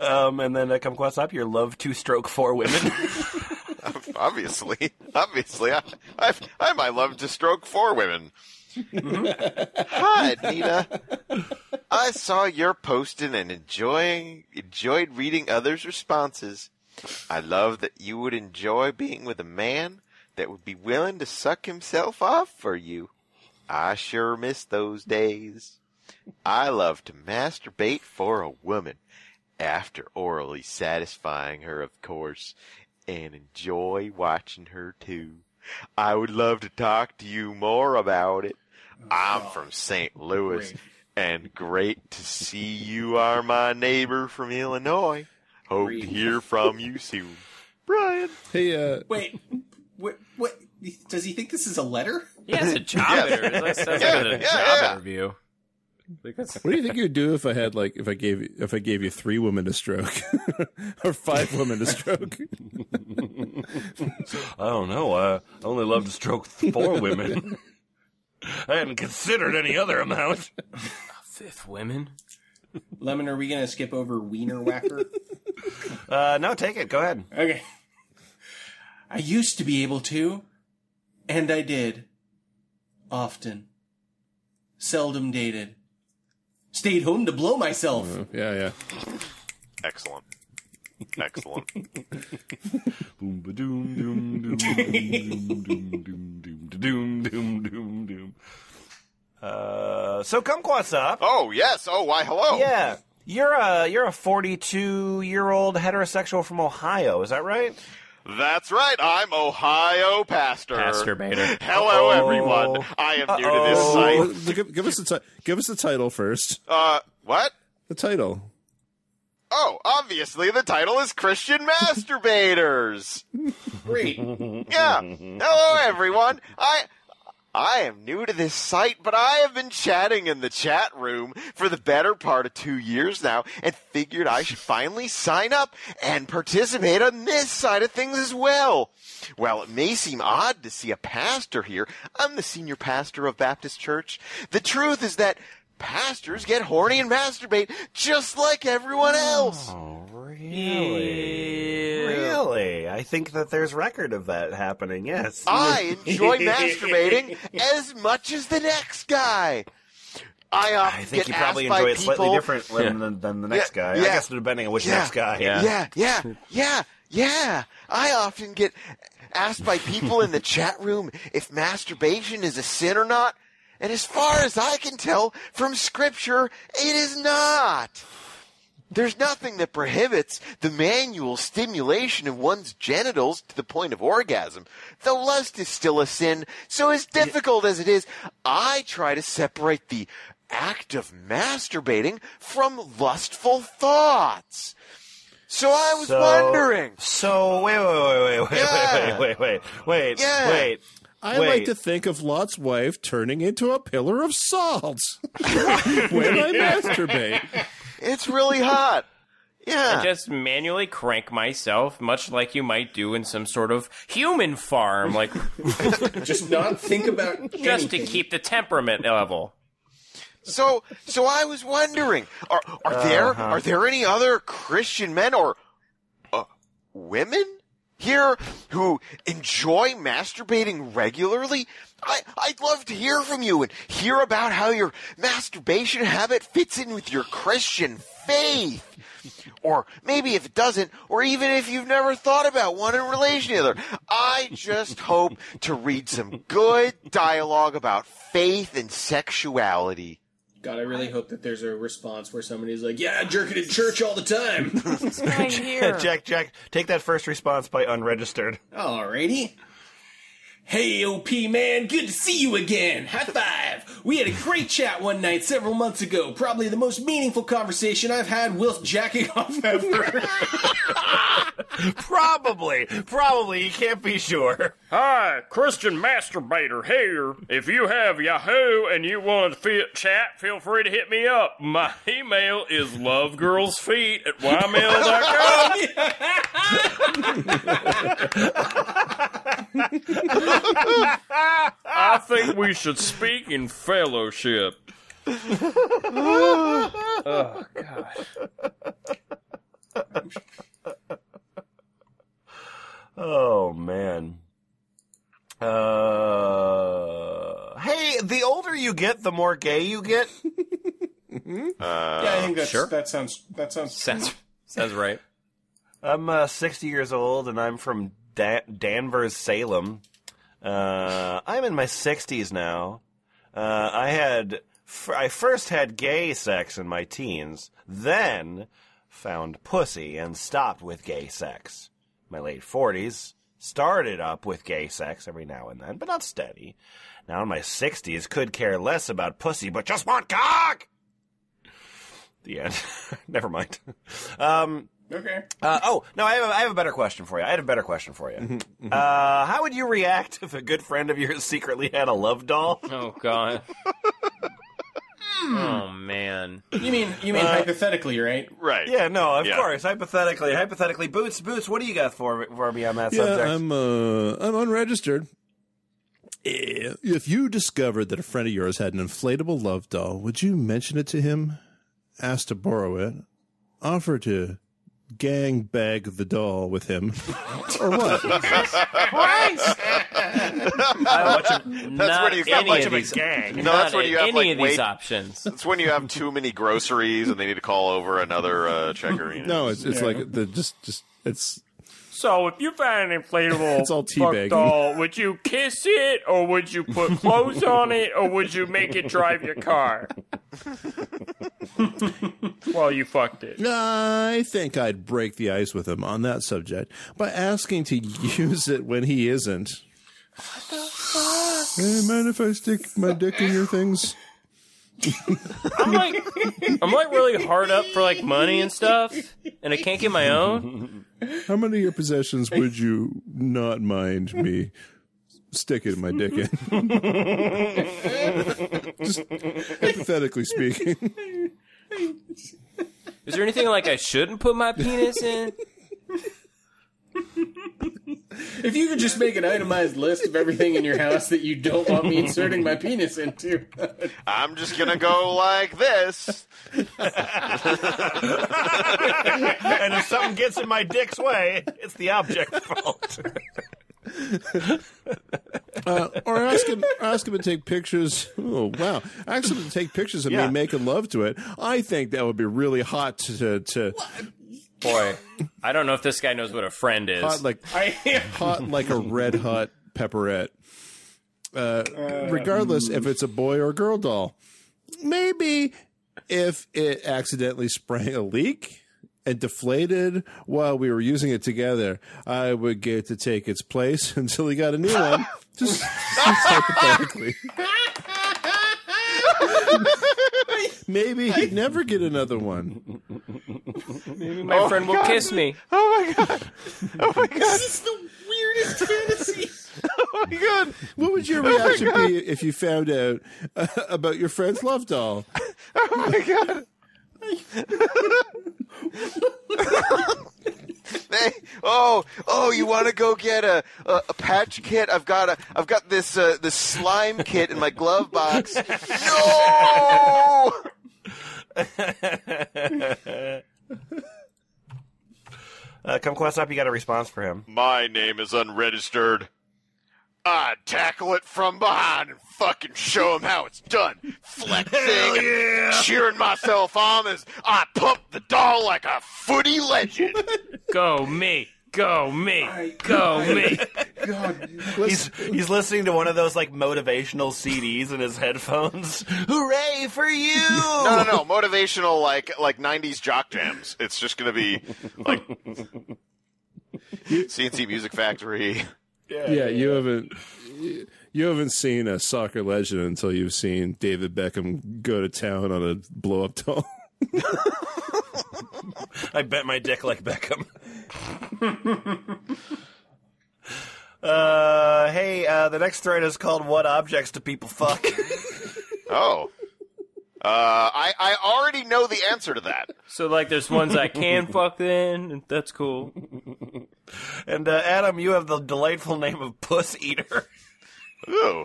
Um, and then I uh, Kumquatxop. Your love to stroke four women. obviously, obviously, I, I've, I might love to stroke four women. Mm-hmm. Hi, Nina. I saw your posting and enjoying enjoyed reading others' responses. I love that you would enjoy being with a man that would be willing to suck himself off for you. I sure miss those days. I love to masturbate for a woman after orally satisfying her, of course, and enjoy watching her too. I would love to talk to you more about it. I'm from St. Louis, and great to see you are my neighbor from Illinois. Hope to hear from you soon. Brian. Hey, uh, Wait, what? What? Does he think this is a letter? Yeah, it's a job interview. That's, that's Yeah, like a yeah, job yeah. interview. Because what do you think you'd do if I had like if I gave if I gave you three women to stroke or five women to stroke? I don't know. Uh, I only love to stroke four women. I hadn't considered any other amount. fifth women. Lemon, are we gonna skip over Wiener Whacker? Uh, no, take it. Go ahead. okay. I used to be able to, and I did. Often. Seldom dated. Stayed home to blow myself. yeah, yeah. Excellent. Excellent. Boom ba doom doom doom doom doom doom doom doom doom doom doom. Uh, so Kumquatxop. Oh, yes. Oh, why, hello. Yeah, you're a you're a 42 year old heterosexual from Ohio. Is that right? That's right. I'm Ohio Pastor. Masturbator. Hello, Uh-oh. everyone. I am new to this site. Give, give us the ti- give us the title first. Uh, what? The title. Oh, obviously the title is Christian Masturbators. Great. Yeah. Hello, everyone. I. I am new to this site, but I have been chatting in the chat room for the better part of two years now and figured I should finally sign up and participate on this side of things as well. Well, it may seem odd to see a pastor here. I'm the senior pastor of Baptist Church. The truth is that pastors get horny and masturbate just like everyone else. Oh, really? Really? I think that there's record of that happening. Yes. I enjoy masturbating as much as the next guy. I often I think get you probably asked by enjoy it slightly different than, than, than the next Yeah, guy. I yeah. guess depending on which Yeah. next guy. Yeah. Yeah, yeah, yeah, yeah. I often get asked by people in the chat room if masturbation is a sin or not. And as far as I can tell from scripture, it is not. There's nothing that prohibits the manual stimulation of one's genitals to the point of orgasm. Though lust is still a sin, so as difficult as it is, I try to separate the act of masturbating from lustful thoughts. So I was So- wondering. So wait, wait, wait, wait, wait, Yeah. wait, wait, wait, wait, Yeah. wait. I Wait. like to think of Lot's wife turning into a pillar of salt when I masturbate. It's really hot. Yeah. I just manually crank myself, much like you might do in some sort of human farm, like Just not think about just to keep the temperament level. So, so I was wondering, are are there Uh-huh. are there any other Christian men or uh, women here who enjoy masturbating regularly? I I'd love to hear from you and hear about how your masturbation habit fits in with your Christian faith. Or maybe if it doesn't, or even if you've never thought about one in relation to the other. I just hope to read some good dialogue about faith and sexuality. God, I really hope that there's a response where somebody's like, "Yeah, I jerk it in church all the time." Right here. Jack, Jack, take that first response by unregistered. Alrighty. Hey, OP man, good to see you again. High five. We had a great chat one night several months ago. Probably the most meaningful conversation I've had whilst jacking off ever. Probably, probably. You can't be sure. Hi, Christian Masturbator here. If you have Yahoo and you want to fit chat, feel free to hit me up. My email is lovegirlsfeet at ymail.com. I think we should speak in fellowship. oh, God. Oh man. Uh, hey, the older you get, the more gay you get. yeah, I think that's, sure. that sounds that sounds Sounds sounds right. I'm uh, 60 years old and I'm from da- Danvers, Salem. Uh, I'm in my 60s now. Uh, I had f- I first had gay sex in my teens, then found pussy and stopped with gay sex. My late 40s started up with gay sex every now and then, but not steady. Now in my 60s, could care less about pussy, but just want cock. The end. Never mind. Um, okay. uh, oh no, I have, a, I have a better question for you. I had a better question for you. Uh, how would you react if a good friend of yours secretly had a love doll? Oh God. oh man. You mean you mean hypothetically, right? Right. Yeah, no, of Yeah. course. Hypothetically, hypothetically, boots, boots. What do you got for for me on that Yeah, subject? I'm uh, I'm unregistered. Eh, If you discovered that a friend of yours had an inflatable love doll, would you mention it to him? Ask to borrow it? Offer to gang bag the doll with him? or what? That's when he's got any much of of a these, gang. No, that's when you have, any like, of these wait- options. It's when you have too many groceries and they need to call over another uh, checker. No, it's it's like the just just it's So if you found an inflatable It's all fuck doll, would you kiss it, or would you put clothes on it, or would you make it drive your car? While you fucked it. I think I'd break the ice with him on that subject by asking to use it when he isn't. What the fuck? Hey, mind if I stick my dick in your things? I'm like, I'm like really hard up for like money and stuff, and I can't get my own. How many of your possessions would you not mind me sticking my dick in? Just hypothetically speaking. Is there anything like I shouldn't put my penis in? If you could just make an itemized list of everything in your house that you don't want me inserting my penis into. I'm just gonna go like this. and if something gets in my dick's way, it's the object's fault. Uh, or ask him, ask him to take pictures. Oh wow! Ask him to take pictures of Yeah. me making love to it. I think that would be really hot to to Boy, I don't know if this guy knows what a friend is. hot like I hot like a red hot pepperette. Uh, regardless if it's a boy or girl doll. Maybe if it accidentally sprang a leak and deflated while we were using it together, I would get to take its place until he got a new one. Just, just hypothetically. Maybe he'd never get another one. Maybe My friend will kiss me. Oh my god! Oh my god! this is the weirdest fantasy. Oh my god! What would your reaction be if you found out uh, about your friend's love doll? Oh my god! Hey, oh, oh! You want to go get a, a a patch kit? I've got a, I've got this uh, this slime kit in my glove box. No! Uh, Kumquatxop, you got a response for him. My name is unregistered. I tackle it from behind and fucking show him how it's done. Flexing and cheering myself on as I pump the doll like a footy legend. Go me. Go me. Go me. God, He's he's listening to one of those like motivational CDs in his headphones. Hooray for you! No, no, no. Motivational, like like '90s jock jams. It's just gonna be like C+C Music Factory. Yeah, you haven't you haven't seen a soccer legend until you've seen David Beckham go to town on a blow up doll. I bet my dick like Beckham. Uh, hey, uh, the next thread is called "What objects do people fuck?" Oh. Uh, I, I already know the answer to that. So like, there's ones I can fuck Then and That's cool. and uh, Adam, you have the delightful name of Puss Eater. Ooh.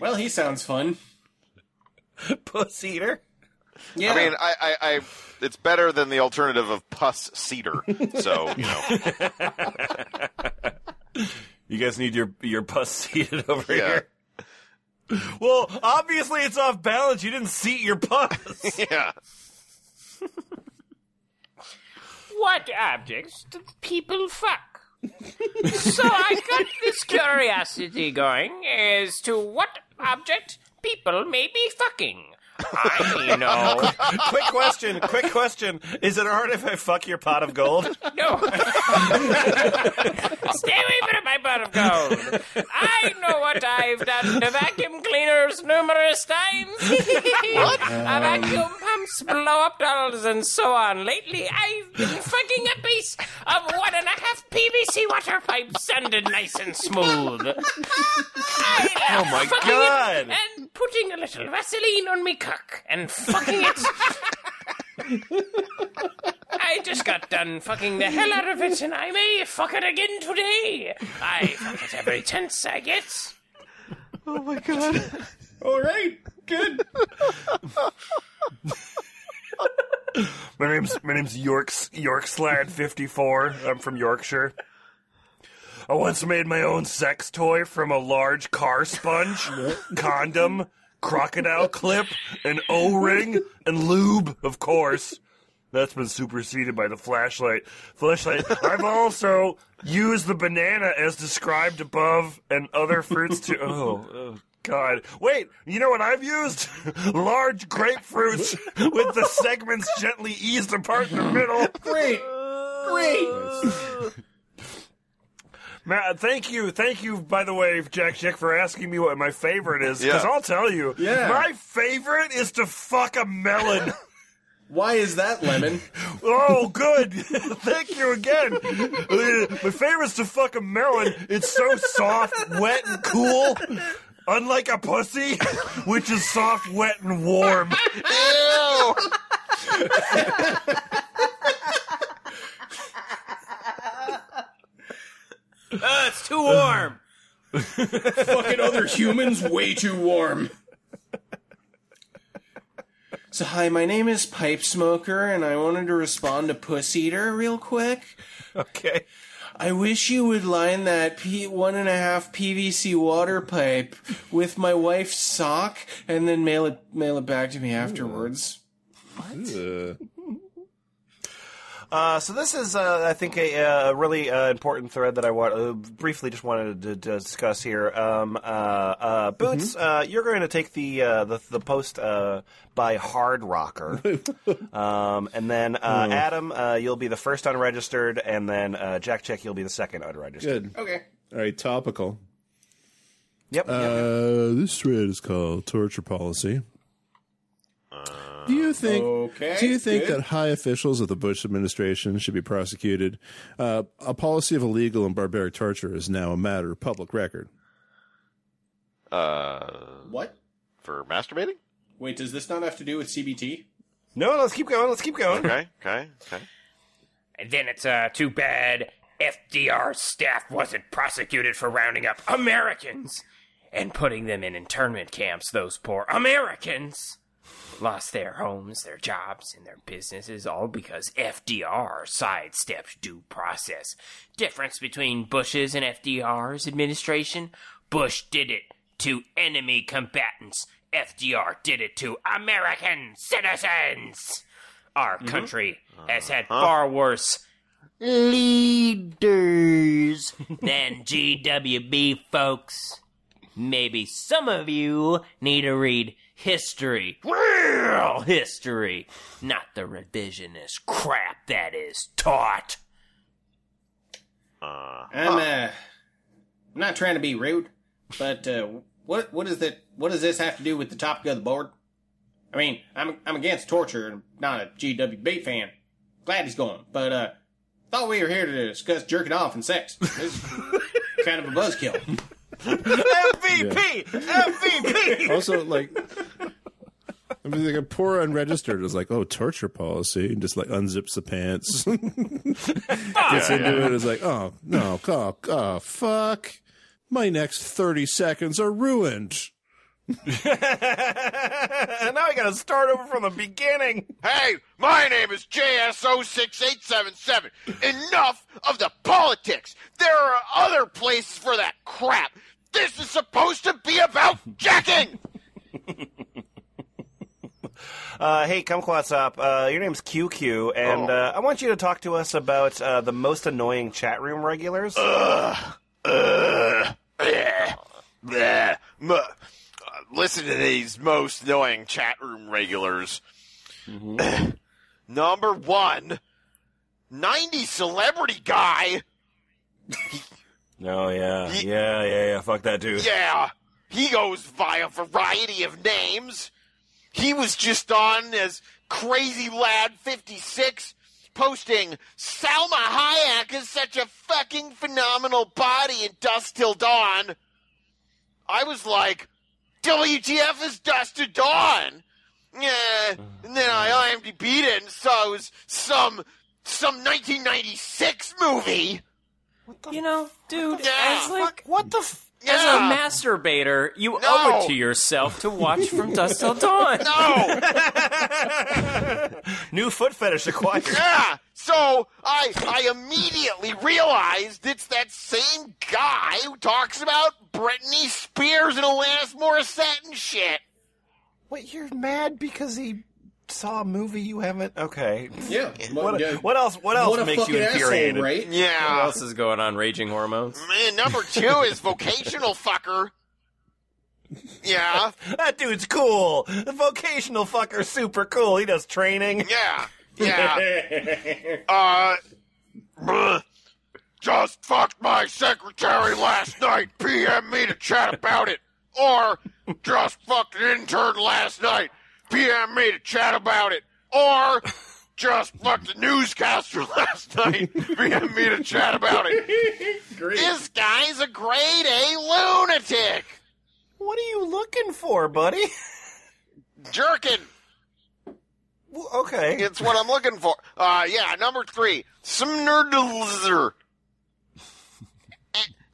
Well, he sounds fun. Puss Eater. Yeah. I mean, I, I, I, it's better than the alternative of pus cedar. So, you know, You guys need your your puss seated over Yeah. here. Well, obviously it's off balance. You didn't seat your puss. yeah. What objects do people fuck? so I got this curiosity going as to what object people may be fucking. I know. quick question. Quick question. Is it alright if I fuck your pot of gold? No. Stay away from my pot of gold. I know what I've done to vacuum cleaners numerous times. what? A vacuum pumps, blow up dolls, and so on. Lately, I've been fucking a piece of one and a half PVC water pipe sanded nice and smooth. I Oh my God. It and putting a little Vaseline on me cock and fucking it. I just got done fucking the hell out of it, and I may fuck it again today. I fuck it every chance I get. Oh my god. all right, good. My name's my name's York's Yorkslad fifty four. I'm from Yorkshire. I once made my own sex toy from a large car sponge, condom, crocodile clip, an O ring, and lube, of course. That's been superseded by the flashlight. Flashlight. I've also used the banana as described above and other fruits to. Oh, oh, God. Wait, you know what I've used? Large grapefruits with the segments gently eased apart in the middle. Great, great. Matt, thank you, thank you. By the way, Jack Chick, for asking me what my favorite is, because Yeah. I'll tell you, Yeah. my favorite is to fuck a melon. Why is that, Lemon? oh, good. thank you again. Uh, my favorite is to fuck a melon. It's so soft, wet, and cool. Unlike a pussy, which is soft, wet, and warm. Ew. Too warm. Fucking other humans, way too warm. So, hi, my name is Pipe Smoker, and I wanted to respond to Puss Eater real quick. Okay. I wish you would line that P- one and a half PVC water pipe with my wife's sock, and then mail it mail it back to me afterwards. Uh, Uh, so this is, uh, I think, a, uh really uh, important thread that I want uh, briefly just wanted to, to discuss here. Um, uh, uh, Boots, uh, you're going to take the uh, the, the post uh, by Hard Rocker, um, and then uh, Adam, uh, you'll be the first unregistered, and then uh, Jack Chick, you'll be the second unregistered. good. Okay. All right, topical. Yep. yep, yep. Uh, this thread is called torture policy. Do you think? Okay, do you think good. that high officials of the Bush administration should be prosecuted? Uh, a policy of illegal and barbaric torture is now a matter of public record. Uh, What? for masturbating? Wait, does this not have to do with CBT? No, let's keep going. Let's keep going. Okay, okay, okay. And then it's uh, too bad FDR's staff wasn't prosecuted for rounding up Americans and putting them in internment camps. Those poor Americans lost their homes, their jobs, and their businesses all because FDR sidestepped due process. Difference between Bush's and FDR's administration? Bush did it to enemy combatants. FDR did it to American citizens. Our mm-hmm. country uh, has had far worse leaders than GWB folks. Maybe some of you need to read history, real history, not the revisionist crap that is taught. Uh, I'm uh, I'm not trying to be rude, but uh, what what is that? What does this have to do with the topic of the board? I mean, I'm I'm against torture and not a GWB fan. Glad he's gone, but uh, thought we were here to discuss jerking off and sex. This is kind of a buzzkill. MVP! MVP! Also, like, I mean, like a poor unregistered is like, oh, torture policy, and just like unzips the pants, gets into it. Is like, oh no, oh, oh fuck, my next thirty seconds are ruined. And now I gotta start over from the beginning. Hey, my name is JS06877. Enough of the politics. There are other places for that crap. This is supposed to be about jacking. Uh, hey, Kumquatxop. Uh, your name's QQ, and Oh. uh, I want you to talk to us about uh, the most annoying chat room regulars. Uh, bleh, bleh. Listen to these most annoying chat room regulars. Mm-hmm. Number one, 90 celebrity guy. oh yeah, Ye- yeah, yeah, yeah. Fuck that dude. Yeah, he goes by a variety of names. He was just on as Crazy Lad 56 posting Salma Hayek is such a fucking phenomenal body in Dust Till Dawn. I was like, WTF is Dust Till Dawn? Yeah, and then I IMDb'd it and saw it was some some 1996 movie. What the You know, dude, Yeah. as like What the? F- as a masturbator, you No. owe it to yourself to watch From Dusk Till Dawn. No! New foot fetish acquired. Yeah. So I I immediately realized it's that same guy who talks about Britney Spears and Alanis Morissette and shit. Wait, you're mad because he saw a movie you haven't? Okay. Yeah. What, yeah. what else? What else What makes you infuriated? asshole, right? What else is going on? Raging hormones. Man, number two is vocational fucker. Yeah. That dude's cool. The vocational fucker, super cool. He does training. Yeah. Yeah. Uh. bruh. Just fucked my secretary last night. PM me to chat about it. Or just fucked an intern last night. PM me to chat about it. Or just fucked the newscaster last night. PM me to chat about it. Great. This guy's a grade A lunatic. What are you looking for, buddy? Jerkin. Okay. It's what I'm looking for. Uh, yeah, number three, some nerdlizer.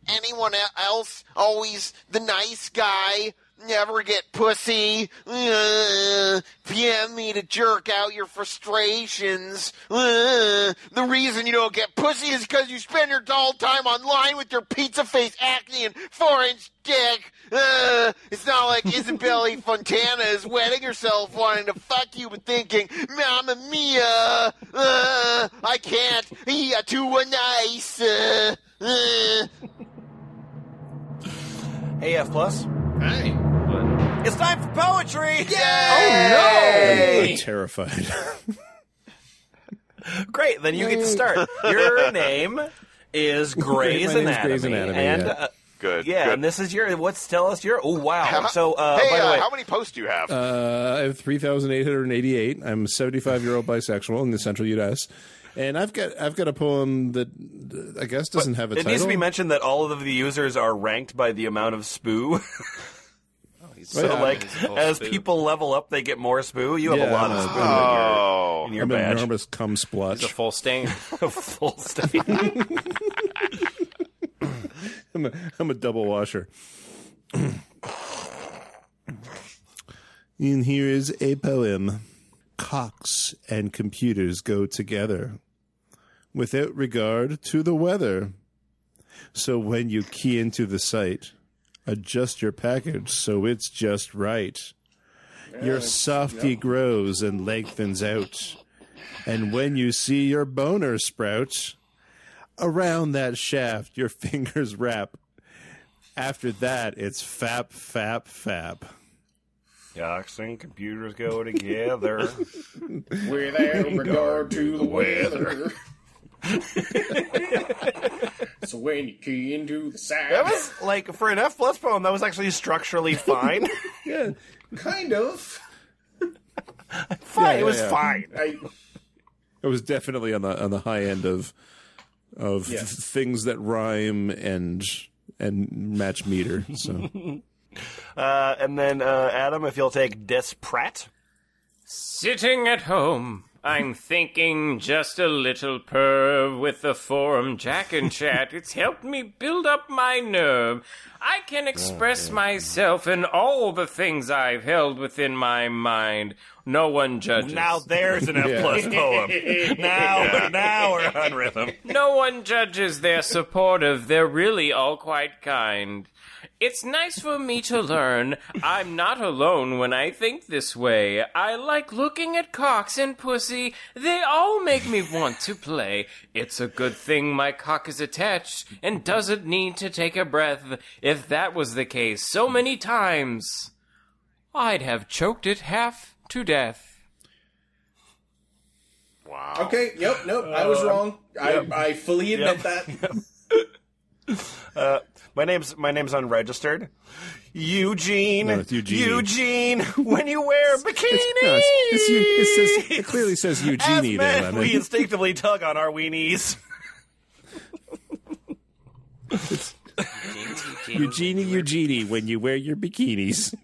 anyone else always the nice guy? Never get pussy. Uh, PM me to jerk out your frustrations. Uh, the reason you don't get pussy is because you spend your dull time online with your pizza face acne and four inch dick. Uh, it's not like Isabella Fontana is wetting herself wanting to fuck you but thinking, Mamma Mia, I can't. Yeah, too nice. Uh, uh. Hey, F plus. Hey. It's time for poetry. Yay! I'm terrified. Great. Then you get to start. Your name is Grey's My name's Anatomy, Grey's Anatomy, and yeah. uh, Good. yeah, good. and this is your. What's tell us your? Oh wow. How- So uh, hey, by the uh, way, how many posts do you have? Uh, I have 3,888. I'm a 75 year old bisexual in the central U.S. And I've got I've got a poem that I guess doesn't have a it title. needs to be mentioned that all of the users are ranked by the amount of spoo. so yeah. like as spoo. people level up, they get more spoo. You have Yeah, a lot of spoo oh, in your, in I'm an badge. enormous cum It's a full stain. A full state. I'm a, I'm a double washer. and here is a poem. Cocks and computers go together without regard to the weather. So when you key into the site, adjust your package so it's just right. Your softy grows and lengthens out. And when you see your boner sprout, around that shaft your fingers wrap. After that, it's fap, fap, fap. Cocks and computers go together. Without regard to the weather. so when you key into the side, that was like for an F plus poem. That was actually structurally fine. Yeah, kind of. fine. Yeah, it was yeah, yeah. fine. I, it was definitely on the on the high end of of Yeah. th- things that rhyme and and match meter. So Uh, and then uh, Adam, if you'll take Des Pratt. Sitting at home, I'm thinking just a little perv with the forum JackinChat. It's helped me build up my nerve. I can express myself in all the things I've held within my mind. No one judges. Now there's an F Yeah. plus poem. Now, now we're on rhythm. No one judges. They're supportive. They're really all quite kind. It's nice for me to learn I'm not alone when I think this way. I like looking at cocks and pussy. They all make me want to play. It's a good thing my cock is attached and doesn't need to take a breath. If that was the case so many times, I'd have choked it half to death. wow. okay, yep, nope, I was um, wrong. I, I fully admit that. Uh, My name's my name's unregistered. Eugene. No, it's Eugenie. Eugene. When you wear bikini. No, it's, it's, it, says, it clearly says As Eugenie there, men, Lemon. we instinctively tug on our weenies. Eugenie, Eugenie, when you wear your bikinis.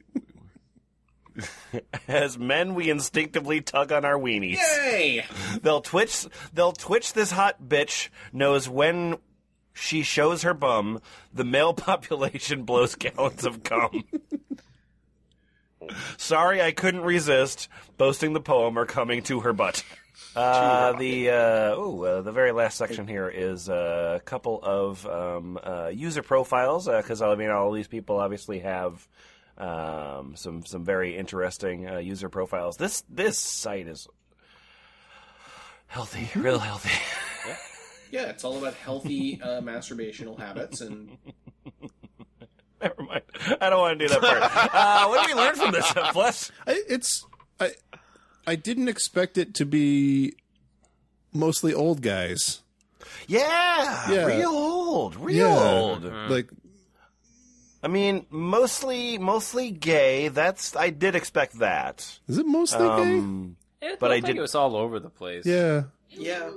As men, we instinctively tug on our weenies. Yay! They'll twitch. They'll twitch. This hot bitch knows when she shows her bum. The male population blows gallons of cum. Sorry, I couldn't resist boasting the poem or coming to her butt. Uh, the uh, ooh, uh, the very last section here is uh, a couple of um, uh, user profiles because I mean all these people obviously have um, some some very interesting uh, user profiles. This this site is healthy, real healthy. Yeah, it's all about healthy uh, masturbational habits, and Never mind. I don't want to do that part. Uh, what did we learn from this? Plus, I, it's I I didn't expect it to be mostly old guys. yeah, Yeah. real old, real Yeah, old. like I mean, mostly mostly gay. That's I did expect that. is it mostly Um, It But I looked like did- it was all over the place. Yeah, yeah,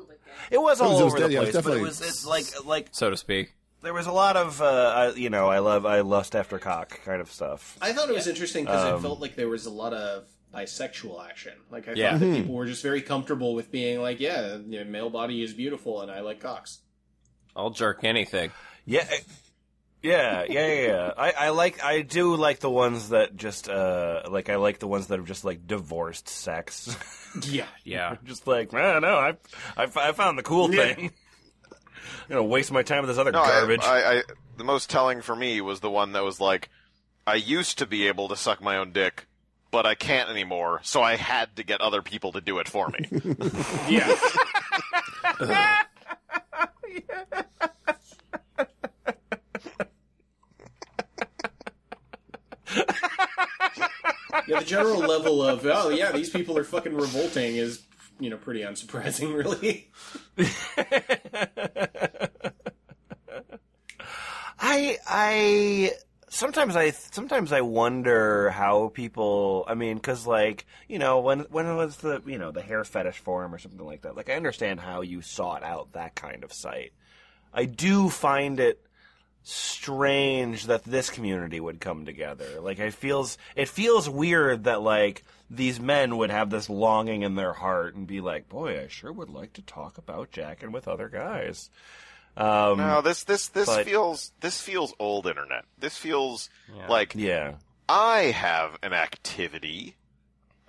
it was all was- it was over the de- yeah, it was place, but it was it's like like so to speak. there was a lot of uh, I, you know I love I lust after cock kind of stuff. I thought it was interesting because Um, it felt like there was a lot of bisexual action. Like I Yeah. thought that people were just very comfortable with being like, yeah, you know, male body is beautiful, and I like cocks. I'll jerk anything. Yeah. Yeah, yeah, yeah. yeah. I, I like, I do like the ones that just, uh, like, I like the ones that are just like divorced sex. Yeah. Yeah. just like, man, no, I, I, I found the cool Yeah. thing. I'm gonna waste my time with this other No, garbage. I, I, the most telling for me was the one that was like, I used to be able to suck my own dick, but I can't anymore, so I had to get other people to do it for me. Yeah. yeah, the general level of oh yeah, these people are fucking revolting is you know pretty unsurprising, really. I I sometimes I sometimes I wonder how people. I mean, because like you know when when was the you know the hair fetish forum or something like that. Like I understand how you sought out that kind of site. I do find it strange that this community would come together. Like it feels it feels weird that like these men would have this longing in their heart and be like, "Boy, I sure would like to talk about jacking with other guys." Um, no, this this this But- feels this feels old internet. This feels like yeah. I have an activity.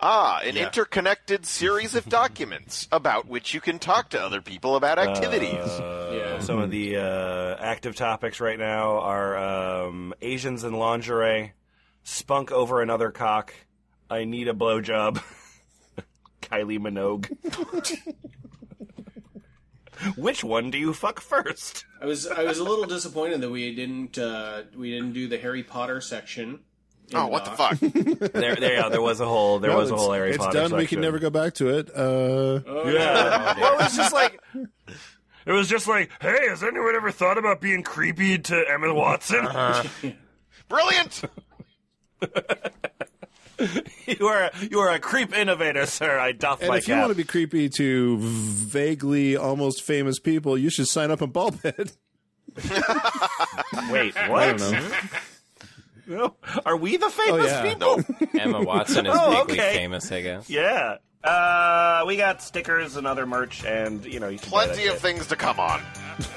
Ah, an Yeah. interconnected series of documents about which you can talk to other people about activities. yeah. Some of the uh, active topics right now are um, Asians in lingerie, spunk over another cock, I need a blowjob, Kylie Minogue. Which one do you fuck first? I was I was a little disappointed that we didn't uh, we didn't do the Harry Potter section. In oh, what the doc. fuck? There, there, yeah, there was a whole, there No, was a whole Harry It's Potter done. We section. can never go back to it. Uh, Yeah, well, it was just like. It was just like, hey, has anyone ever thought about being creepy to Emma Watson? Brilliant! you are you are a creep innovator, sir. I doff and my if you cap. want to be creepy to vaguely almost famous people, you should sign up on Ballbed. Wait, I what? Don't know. No. Are we the famous yeah. people? Emma Watson is Oh, vaguely okay. famous, I guess. Yeah. Uh, we got stickers and other merch, and you know, you can Plenty that of things to come on.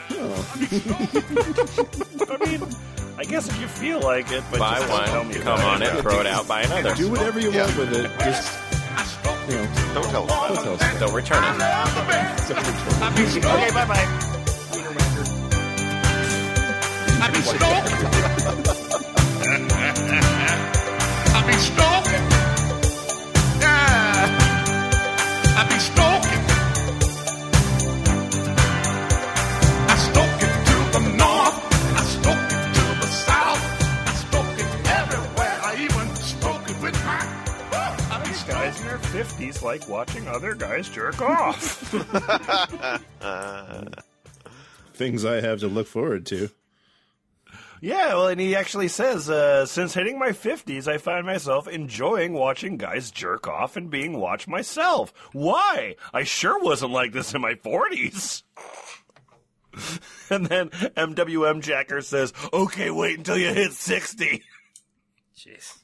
shit. I mean, I guess if you feel like it, but Buy just don't tell one, me come on it, throw it out, buy another. Do whatever you Yeah. want with it. Just you know, Don't tell us about don't tell us. Don't return it. Okay, bye bye. I be stalking. I be stalking. Yeah. I be stalking. I stalk it to the north. I stalk it to the south. I stalk it everywhere. I even stalk it with my. I be stalking. Guys in their fifties like watching other guys jerk off. Things I have to look forward to. Yeah, well, and he actually says, uh, since hitting my fifties, I find myself enjoying watching guys jerk off and being watched myself. Why? I sure wasn't like this in my forties. and then MWM Jacker says, "Okay, wait until you hit 60. Jeez.